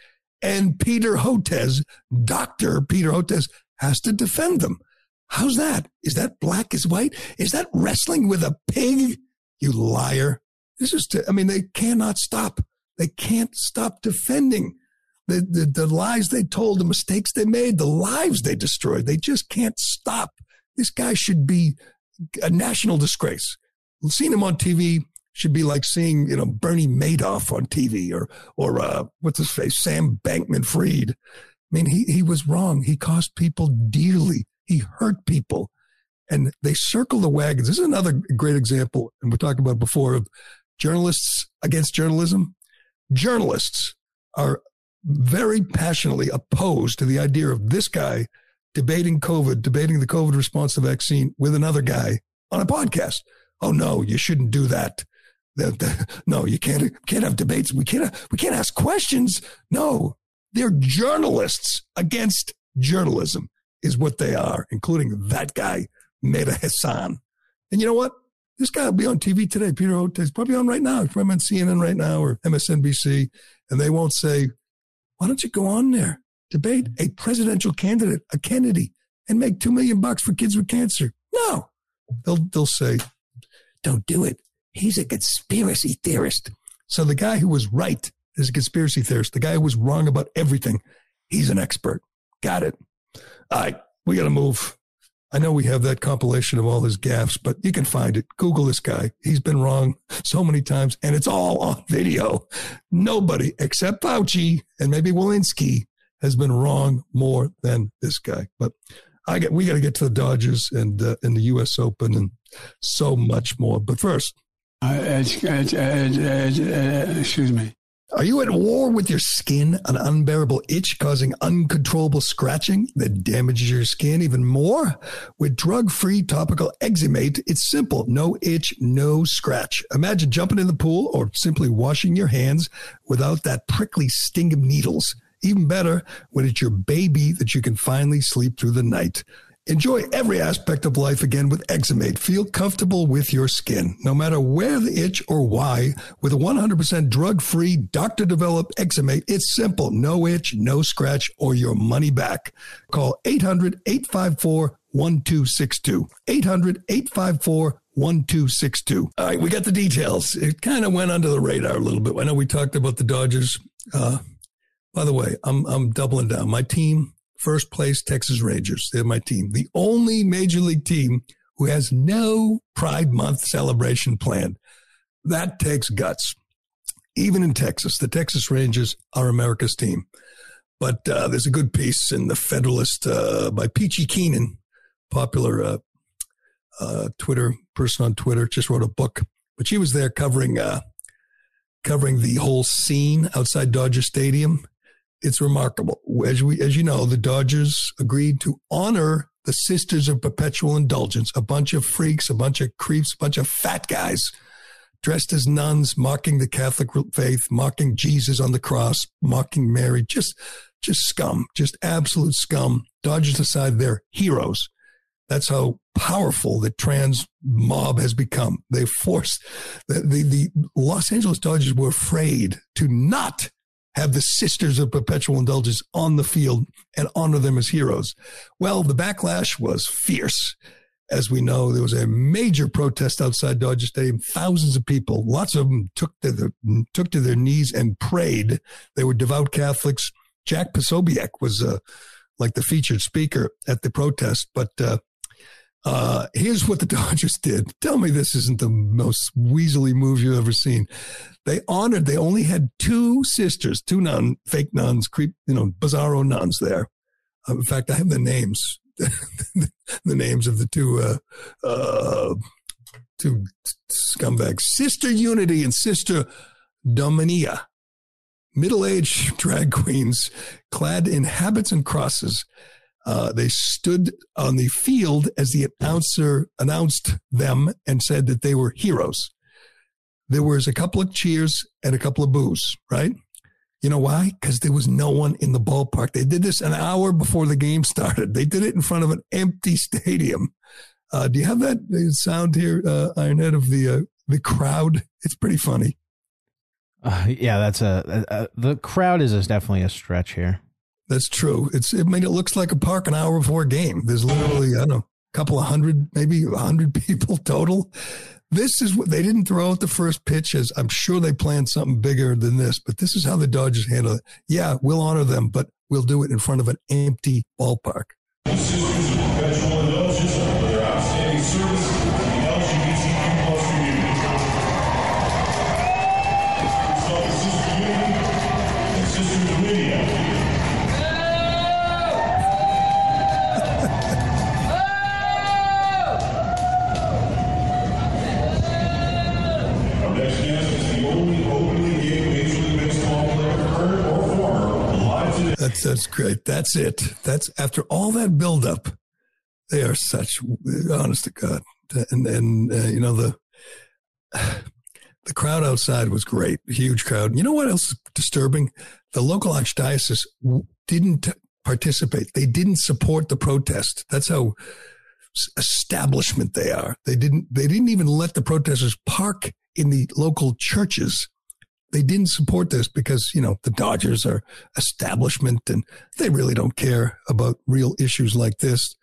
B: and Peter Hotez, Dr. Peter Hotez, has to defend them. How's that? Is that black is white? Is that wrestling with a pig? You liar. This is, to, I mean, they cannot stop. They can't stop defending the, the, the lies they told, the mistakes they made, the lives they destroyed. They just can't stop. This guy should be a national disgrace. Seeing him on TV should be like seeing, you know, Bernie Madoff on TV or, or, uh, what's his face? Sam Bankman Fried. I mean, he, he was wrong. He cost people dearly. He hurt people and they circle the wagons. This is another great example. And we talked about before of journalists against journalism. Journalists are very passionately opposed to the idea of this guy debating COVID, debating the COVID response to vaccine with another guy on a podcast. Oh no, you shouldn't do that. No, you can't can't have debates. We can't we can't ask questions. No, they're journalists against journalism is what they are, including that guy Mehdi Hasan. And you know what? This guy will be on TV today. Peter Hotez is probably on right now. He's probably on CNN right now or MSNBC, and they won't say, "Why don't you go on there debate a presidential candidate, a Kennedy, and make two million bucks for kids with cancer?" No, they'll they'll say, "Don't do it. He's a conspiracy theorist." So the guy who was right is a conspiracy theorist. The guy who was wrong about everything, he's an expert. Got it. All right, we got to move. I know we have that compilation of all his gaffes, but you can find it. Google this guy. He's been wrong so many times, and it's all on video. Nobody except Fauci and maybe Walensky has been wrong more than this guy. But I get we got to get to the Dodgers and uh, and the U.S. Open and so much more. But first,
D: uh, uh, uh, uh excuse me.
B: Are you at war with your skin, an unbearable itch causing uncontrollable scratching that damages your skin even more? With drug free topical EczeMate, it's simple no itch, no scratch. Imagine jumping in the pool or simply washing your hands without that prickly sting of needles. Even better when it's your baby that you can finally sleep through the night. Enjoy every aspect of life again with EczeMate. Feel comfortable with your skin, no matter where the itch or why. With a 100% drug-free, doctor-developed EczeMate, it's simple. No itch, no scratch, or your money back. Call 800-854-1262. 800-854-1262. All right, we got the details. It kind of went under the radar a little bit. I know we talked about the Dodgers. Uh, by the way, I'm, I'm doubling down. My team, first place Texas Rangers. They're my team. The only major league team who has no Pride Month celebration planned. That takes guts. Even in Texas, the Texas Rangers are America's team. But uh, there's a good piece in the Federalist uh, by Peachy Keenan, popular uh, uh Twitter person on Twitter, just wrote a book. But she was there covering uh, covering the whole scene outside Dodger Stadium it's remarkable. As we, as you know, the Dodgers agreed to honor the Sisters of Perpetual Indulgence, a bunch of freaks, a bunch of creeps, a bunch of fat guys dressed as nuns, mocking the Catholic faith, mocking Jesus on the cross, mocking Mary, just, just scum, just absolute scum. Dodgers decide they're heroes. That's how powerful the trans mob has become. They forced the, the, the Los Angeles Dodgers were afraid to not have the Sisters of Perpetual Indulgence on the field and honor them as heroes. Well, the backlash was fierce. As we know, there was a major protest outside Dodger Stadium. Thousands of people, lots of them took to, the, took to their knees and prayed. They were devout Catholics. Jack Posobiec was uh, like the featured speaker at the protest, but uh, uh, here's what the *laughs* Dodgers did. Tell me this isn't the most weaselly move you've ever seen. They honored, they only had two sisters, two non fake nuns, creep, you know, bizarro nuns there. Uh, in fact, I have the names, *laughs* the names of the two, uh, uh, two scumbags, Sister Unity and Sister Dominia. Middle aged *laughs* drag queens clad in habits and crosses uh, they stood on the field as the announcer announced them and said that they were heroes. There was a couple of cheers and a couple of boos, right? You know why? Because there was no one in the ballpark. They did this an hour before the game started. They did it in front of an empty *laughs* stadium. Uh, do you have that sound here, uh, Ironhead, of the uh, the crowd? It's pretty funny.
C: Uh, yeah, that's a, a, a, the crowd is definitely a stretch here.
B: That's true. It's I mean it looks like a park an hour before game. There's literally I don't know a couple of hundred, maybe a hundred *laughs* people total. This is what they didn't throw out the first pitch as I'm sure they planned something bigger than this, but this is how the Dodgers handle it. Yeah, we'll honor them, but we'll do it in front of an empty ballpark. That's great. That's it. That's after all that buildup. They are such honest to God, and and uh, you know the *sighs* the crowd outside was great, huge crowd. You know what else is disturbing? The local archdiocese didn't participate. They didn't support the protest. That's how establishment they are. They didn't. They didn't even let the protesters park in the local churches. They didn't support this because you know the Dodgers are establishment and they really don't care about real issues like this.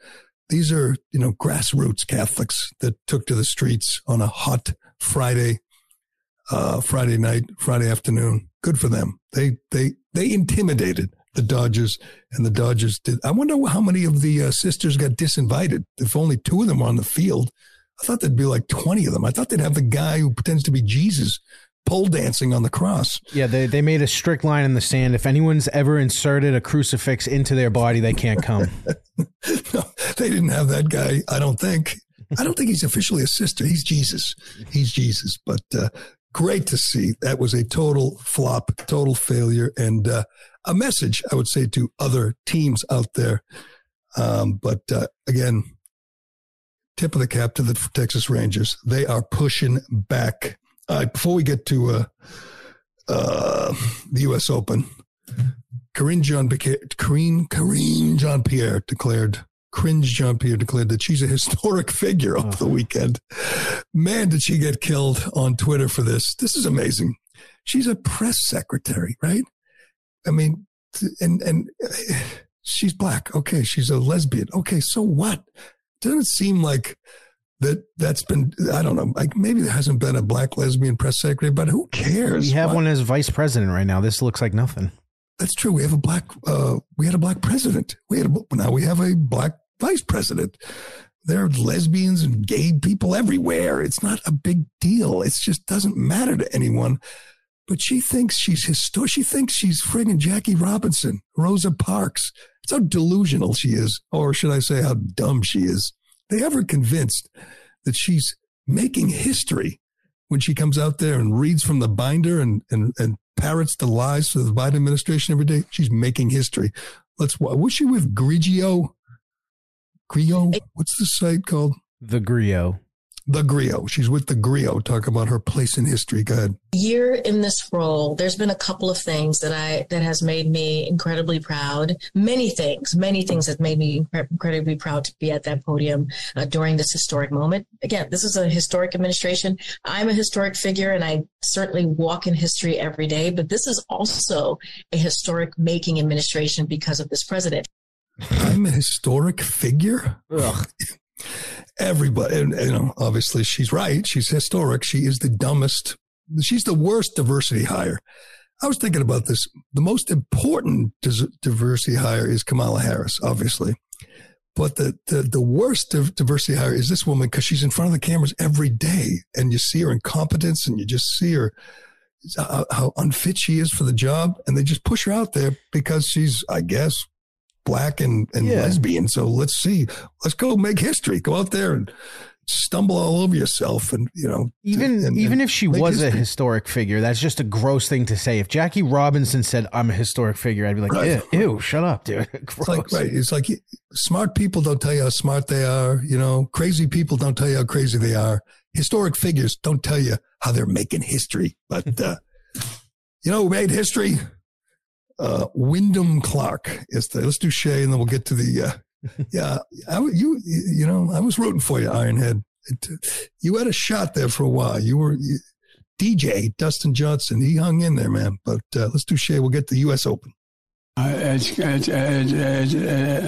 B: These are you know grassroots Catholics that took to the streets on a hot Friday uh, Friday night, Friday afternoon. Good for them. They they they intimidated the Dodgers, and the Dodgers did. I wonder how many of the uh, sisters got disinvited. If only two of them were on the field, I thought there'd be like twenty of them. I thought they'd have the guy who pretends to be Jesus pole dancing on the cross.
C: Yeah, they they made a strict line in the sand. If anyone's ever inserted a crucifix into their body, they can't come. *laughs*
B: no, they didn't have that guy. I don't think. I don't think he's officially a sister. He's Jesus. He's Jesus. But uh, great to see. That was a total flop, total failure, and uh, a message I would say to other teams out there. Um, but uh, again, tip of the cap to the Texas Rangers. They are pushing back. Before we get to uh, uh, the U.S. Open, Karine Jean Karine Karine Jean Pierre declared cringe Jean Pierre declared that she's a historic *laughs* figure of the weekend. Man, did she get killed on Twitter for this. This is amazing. She's a press secretary, right? I mean, and, and *sighs* she's black. Okay. She's a lesbian. Okay. So what? Doesn't it seem like that that's been, I don't know, like maybe there hasn't been a black lesbian press secretary, but who cares?
C: We have what? one as vice president right now. This looks like nothing.
B: That's true. We have a black, uh, we had a black president. We had a, now we have a black vice president. There are lesbians and gay people everywhere. It's not a big deal. It just doesn't matter to anyone. But she thinks she's historic. She thinks she's friggin' Jackie Robinson, Rosa Parks. It's how delusional she is, or should I say, how dumb she is. They ever convinced that she's making history when she comes out there and reads from the binder and, and, and parrots the lies of the Biden administration every day. She's making history. Let's, was she with Grigio? Grio? What's the site called?
C: The Grio.
B: The Grio. She's with the Grio. Talk about her place in history. Go ahead.
L: Year in this role, there's been a couple of things that I that has made me incredibly proud. Many things, many things that made me incredibly proud to be at that podium uh, during this historic moment. Again, this is a historic administration. I'm a historic figure, and I certainly walk in history every day. But this is also a historic making administration because of this president.
B: I'm a historic figure. Ugh. Everybody, and, you know, obviously she's right. She's historic. She is the dumbest. She's the worst diversity hire. I was thinking about this. The most important diversity hire is Kamala Harris, obviously. But the, the, the worst diversity hire is this woman because she's in front of the cameras every day and you see her incompetence and you just see her how, how unfit she is for the job. And they just push her out there because she's, I guess, black and, and yeah. lesbian. So let's see. Let's go make history. Go out there and stumble all over yourself and you know
C: even
B: and,
C: even and if she was history. a historic figure that's just a gross thing to say if jackie robinson said i'm a historic figure i'd be like right. ew, ew shut up dude *laughs*
B: it's like right it's like smart people don't tell you how smart they are you know crazy people don't tell you how crazy they are historic figures don't tell you how they're making history but *laughs* uh you know who made history uh, Wyndham Clark is the, let's do Shea and then we'll get to the, uh, *laughs* yeah, I, you, you know, I was rooting for you, Ironhead. It, you had a shot there for a while. You were you, DJ Dustin Johnson. He hung in there, man. But uh, let's do Shea. We'll get the U.S. Open.
D: Uh,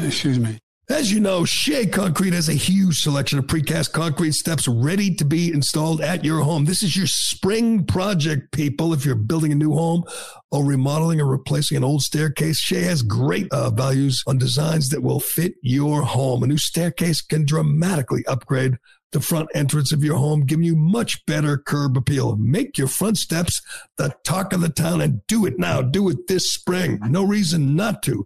D: excuse me.
B: As you know, Shea Concrete has a huge selection of precast concrete steps ready to be installed at your home. This is your spring project, people. If you're building a new home or remodeling or replacing an old staircase, Shea has great uh, values on designs that will fit your home. A new staircase can dramatically upgrade the front entrance of your home, giving you much better curb appeal. Make your front steps the talk of the town and do it now. Do it this spring. No reason not to.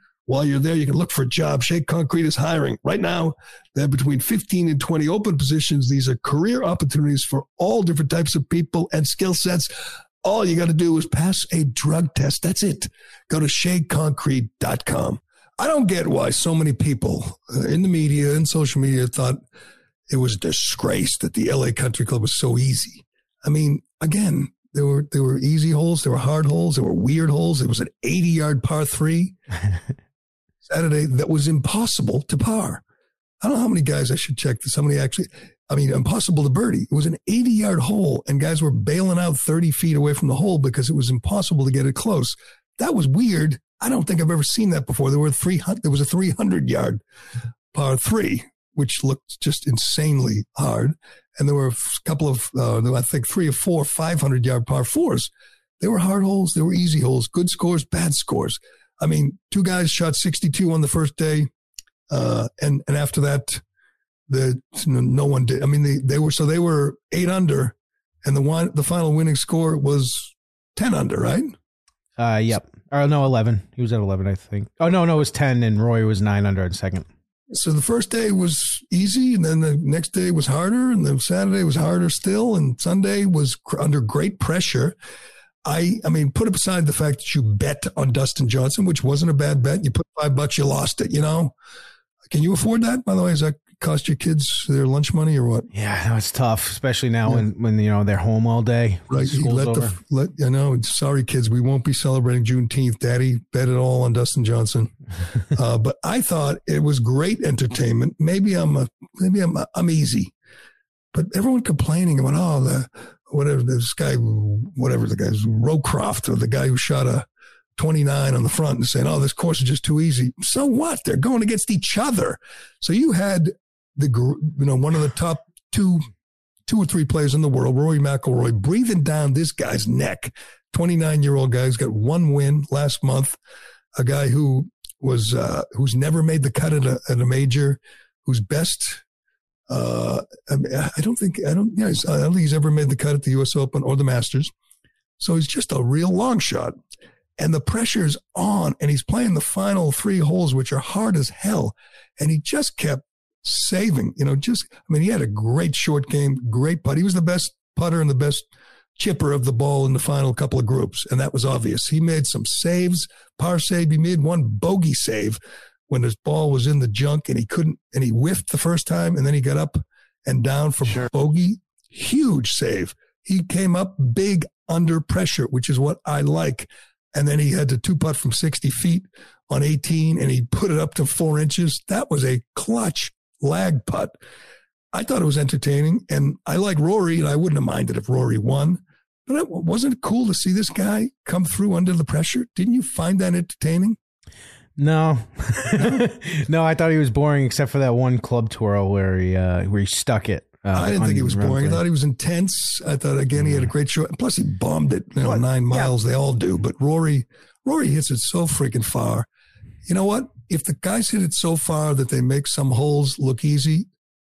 B: while you're there, you can look for a job. Shea Concrete is hiring. Right now, they have between 15 and 20 open positions. These are career opportunities for all different types of people and skill sets. All you got to do is pass a drug test. That's it. Go to sheaconcrete.com. I don't get why so many people uh, in the media and social media thought it was a disgrace that the LA Country Club was so easy. I mean, again, there were there were easy holes, there were hard holes, there were weird holes. It was an 80 yard par three *laughs* Saturday that was impossible to par. I don't know how many guys I should check this. How many actually? I mean, impossible to birdie. It was an 80 yard hole, and guys were bailing out 30 feet away from the hole because it was impossible to get it close. That was weird. I don't think I've ever seen that before. There were 300. There was a 300 yard par three, which looked just insanely hard, and there were a couple of, uh, I think, three or four 500 yard par fours. They were hard holes. They were easy holes. Good scores, bad scores. I mean, two guys shot 62 on the first day, uh, and and after that the no one did. I mean, they, they were so they were eight under, and the one the final winning score was ten under, right?
C: Uh, yep. Or no, eleven. He was at eleven, I think. Oh no, no, it was ten, and Roy was nine under in second.
B: So the first day was easy, and then the next day was harder, and then Saturday was harder still, and Sunday was under great pressure. I, I mean, put aside the fact that you bet on Dustin Johnson, which wasn't a bad bet. You put five bucks, you lost it. You know, can you afford that? By the way, is that cost your kids their lunch money or what?
C: Yeah, no, it's tough, especially now yeah. when, when you know they're home all day.
B: Right. let over. the let I know. Sorry, kids, we won't be celebrating Juneteenth. Daddy bet it all on Dustin Johnson. *laughs* uh, but I thought it was great entertainment. Maybe I'm a maybe I'm I'm easy, but everyone complaining about oh the whatever this guy whatever the guy's Rowcroft or the guy who shot a 29 on the front and saying, oh, this course is just too easy. So what? They're going against each other. So you had the you know one of the top two two or three players in the world, Rory McIlroy, breathing down this guy's neck. 29 year old guy who's got one win last month. A guy who was uh, who's never made the cut at a, at a major, who's best. Uh, I, mean, I, don't think I don't. Yeah, I don't think he's ever made the cut at the U.S. Open or the Masters. So he's just a real long shot, and the pressure's on, and he's playing the final three holes, which are hard as hell, and he just kept saving. You know, just I mean, he had a great short game, great putt. He was the best putter and the best chipper of the ball in the final couple of groups, and that was obvious. He made some saves, par save. He made one bogey save when his ball was in the junk, and he couldn't, and he whiffed the first time, and then he got up and down for sure. bogey. Huge save. He came up big under pressure, which is what I like. And then he had to two putt from 60 feet on 18 and he put it up to four inches. That was a clutch lag putt. I thought it was entertaining, and I like Rory, and I wouldn't have minded if Rory won. But it wasn't cool to see this guy come through under the pressure? Didn't you find that entertaining?
C: No, *laughs* no, I thought he was boring, except for that one club twirl where he uh, where he stuck it. Uh,
B: I didn't think he was boring. I thought he was intense. I thought again he had a great shot. Plus he bombed it, you know, nine miles. They all do, but Rory, Rory hits it so freaking far. You know what? if the guys hit it so far that they make some holes look easy,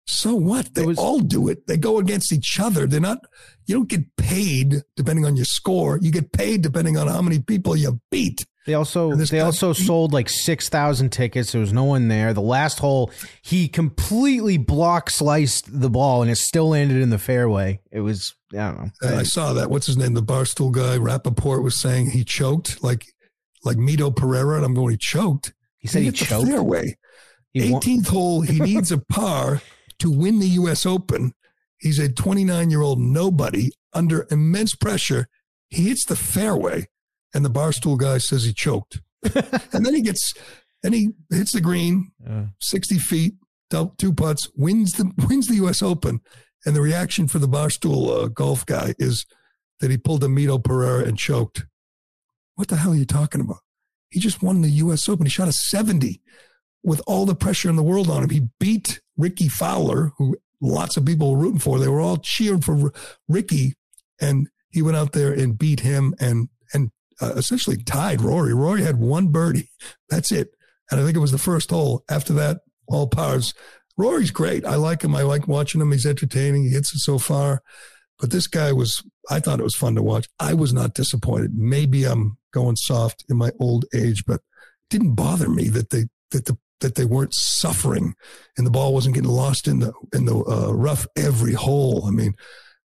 B: so what? They was, all do it. They go against each other. They're not, you don't get paid depending on your score. You get paid depending on how many people you beat.
C: They also they also beat. sold like six thousand tickets. There was no one there. The last hole, he completely block sliced the ball and it still landed in the fairway. It was I don't know.
B: I saw that. What's his name? The barstool guy, Rapaport, was saying he choked like like Mito Pereira, and I'm going, he choked.
C: He said he, he choked.
B: Fairway. 18th hole, he *laughs* needs a par to win the U.S. Open. He's a 29 year old nobody under immense pressure. He hits the fairway, and the barstool guy says he choked. and then he gets, and he hits the green, uh. 60 feet, two putts, wins the *laughs* wins the U.S. Open. And the reaction for the barstool uh, golf guy is that he pulled a Mito Pereira and choked. What the hell are you talking about? He just won the U.S. Open. He shot a 70. with all the pressure in the world on him. He beat Rickie Fowler, who lots of people were rooting for. They were all cheering for R- Rickie, and he went out there and beat him and uh, essentially tied Rory. Rory had one birdie. *laughs* That's it. And I think it was the first hole. After that, all pars. Rory's great. I like him. I like watching him. He's entertaining. He hits it so far. But this guy was, I thought it was fun to watch. I was not disappointed. Maybe I'm going soft in my old age, but it didn't bother me that they, that the, that they weren't suffering and the ball wasn't getting lost in the, in the uh, rough every hole. I mean,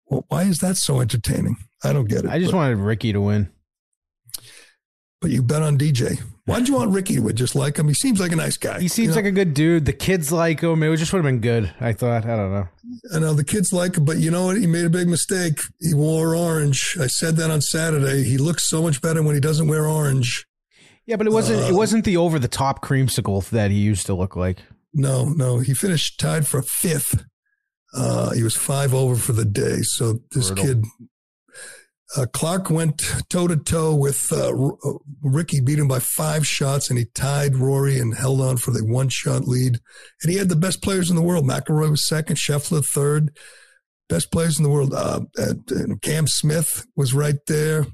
B: well, why is that so entertaining? I don't get it.
C: I just
B: but,
C: wanted Rickie to win.
B: But you bet on DJ. Why did you want Rickie to? Just like him? He seems like a nice guy.
C: He seems
B: you know?
C: like a good dude. The kids like him. It just would have been good. I thought. I don't know.
B: I know the kids like him, but you know what? He made a big mistake. He wore orange. I said that on Saturday. He looks so much better when he doesn't wear orange.
C: Yeah, but it wasn't.
B: Uh,
C: it wasn't the over the top creamsicle that he used to look like.
B: No, no. He finished tied for fifth. Uh, he was five over for the day. So this
C: Brutal.
B: kid, uh, Clark went toe to toe with uh, uh, Rickie, beat him by five shots, and he tied Rory and held on for the one shot lead. And he had the best players in the world. McIlroy was second, Scheffler third. Best players in the world. Uh, Cam Smith was right there.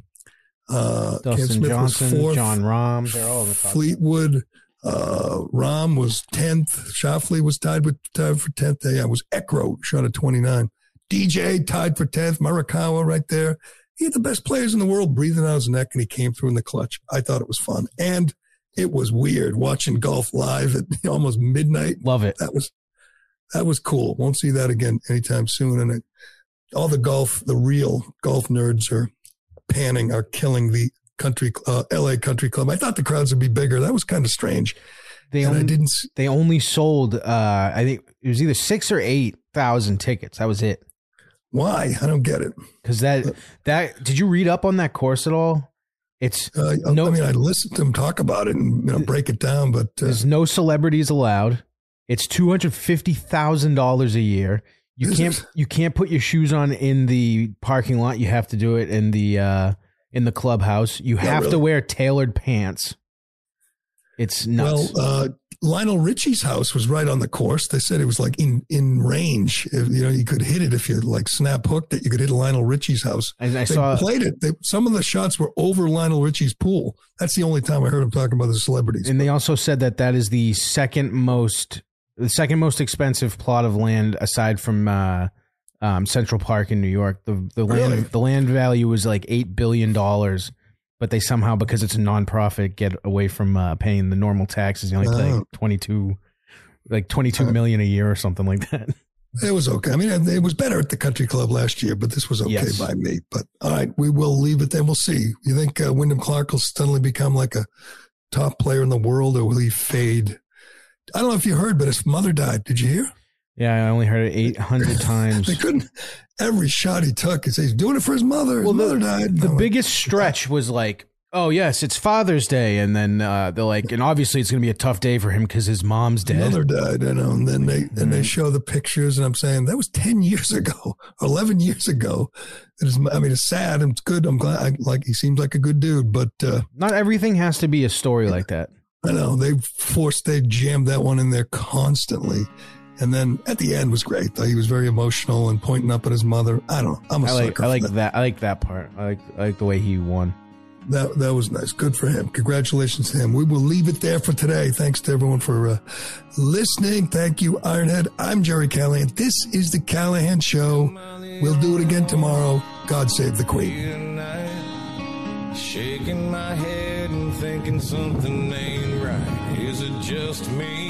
B: Uh, Cam Smith
C: Johnson,
B: was fourth.
C: Jon Rahm, they're all in the top.
B: Fleetwood, uh, Rahm was 10th. Schauffele was tied with tied for 10th. Yeah, it was Ekro shot at 29. DJ tied for 10th. Morikawa right there. He had the best players in the world breathing out his neck and he came through in the clutch. I thought it was fun. And it was weird watching golf live at *laughs* almost midnight.
C: Love it.
B: That was, that was cool. Won't see that again anytime soon. And it, all the golf, the real golf nerds are panning, are killing the country, uh, LA country club. I thought the crowds would be bigger. That was kind of strange.
C: They
B: And I
C: only,
B: didn't
C: They only sold. Uh, I think it was either six or eight thousand tickets. That was it.
B: Why? I don't get it.
C: Because that that did you read up on that course at all? It's
B: Uh,
C: no.
B: I mean, I listened to him talk about it and you know, break it down, but uh,
C: There's no celebrities allowed. It's two hundred fifty thousand dollars a year. You can't
B: it?
C: you can't put your shoes on in the parking lot. You have to do it in the uh, in the clubhouse. You have to wear tailored pants. It's nuts.
B: well, uh, Lionel Richie's house was right on the course. They said it was like in in range. If, you know, you could hit it if you like snap hooked it. You could hit Lionel Richie's house.
C: And I
B: they
C: saw-
B: played it. They, some of the shots were over Lionel Richie's pool. That's the only time I heard him talking about the celebrities.
C: and they also said that that is the second most the second most expensive plot of land aside from uh, um, Central Park in New York. The the land
B: Really?
C: the land value was like eight billion dollars, but they somehow because it's a nonprofit get away from uh, paying the normal taxes. You only pay
B: Oh.
C: twenty two like twenty two million a year or something like that. *laughs*
B: It was okay. I mean, it was better at the country club last year, but this was okay
C: Yes.
B: by me. But all right, we will leave it there. We'll see. You think uh, Wyndham Clark will suddenly become like a top player in the world, or will he fade? I don't know if you heard, but his mother died. Did you hear?
C: Yeah, I only heard it eight hundred *laughs* times.
B: They couldn't. Every shot he took, he says he's doing it for his mother. His
C: Well, the-
B: mother died.
C: the
B: I'm like,
C: biggest stretch was like, oh yes, it's Father's Day, and then uh, they're like, and obviously it's gonna be a tough day for him because his mom's dead.
B: mother died, you know, and then they and they show the pictures, and I'm saying that was ten years *laughs* ago, or eleven years ago. It is, I mean, it's sad and it's good. I'm glad. I, like he seems like a good dude, but uh,
C: Not everything has to be a story like that.
B: I know they forced, they jammed that one in there constantly. And then at the end was great. Though he was very emotional and pointing up at his mother. I don't know. I'm a
C: I like
B: sucker.
C: I like
B: that.
C: that. I like that part. I like I like the way he won.
B: That that was nice. Good for him. Congratulations to him. We will leave it there for today. Thanks to everyone for uh, listening. Thank you, Ironhead. I'm Gerry Callahan. This is the Callahan Show. We'll do it again tomorrow. God save the Queen.
M: Shaking my head and thinking something ain't right. Is it just me?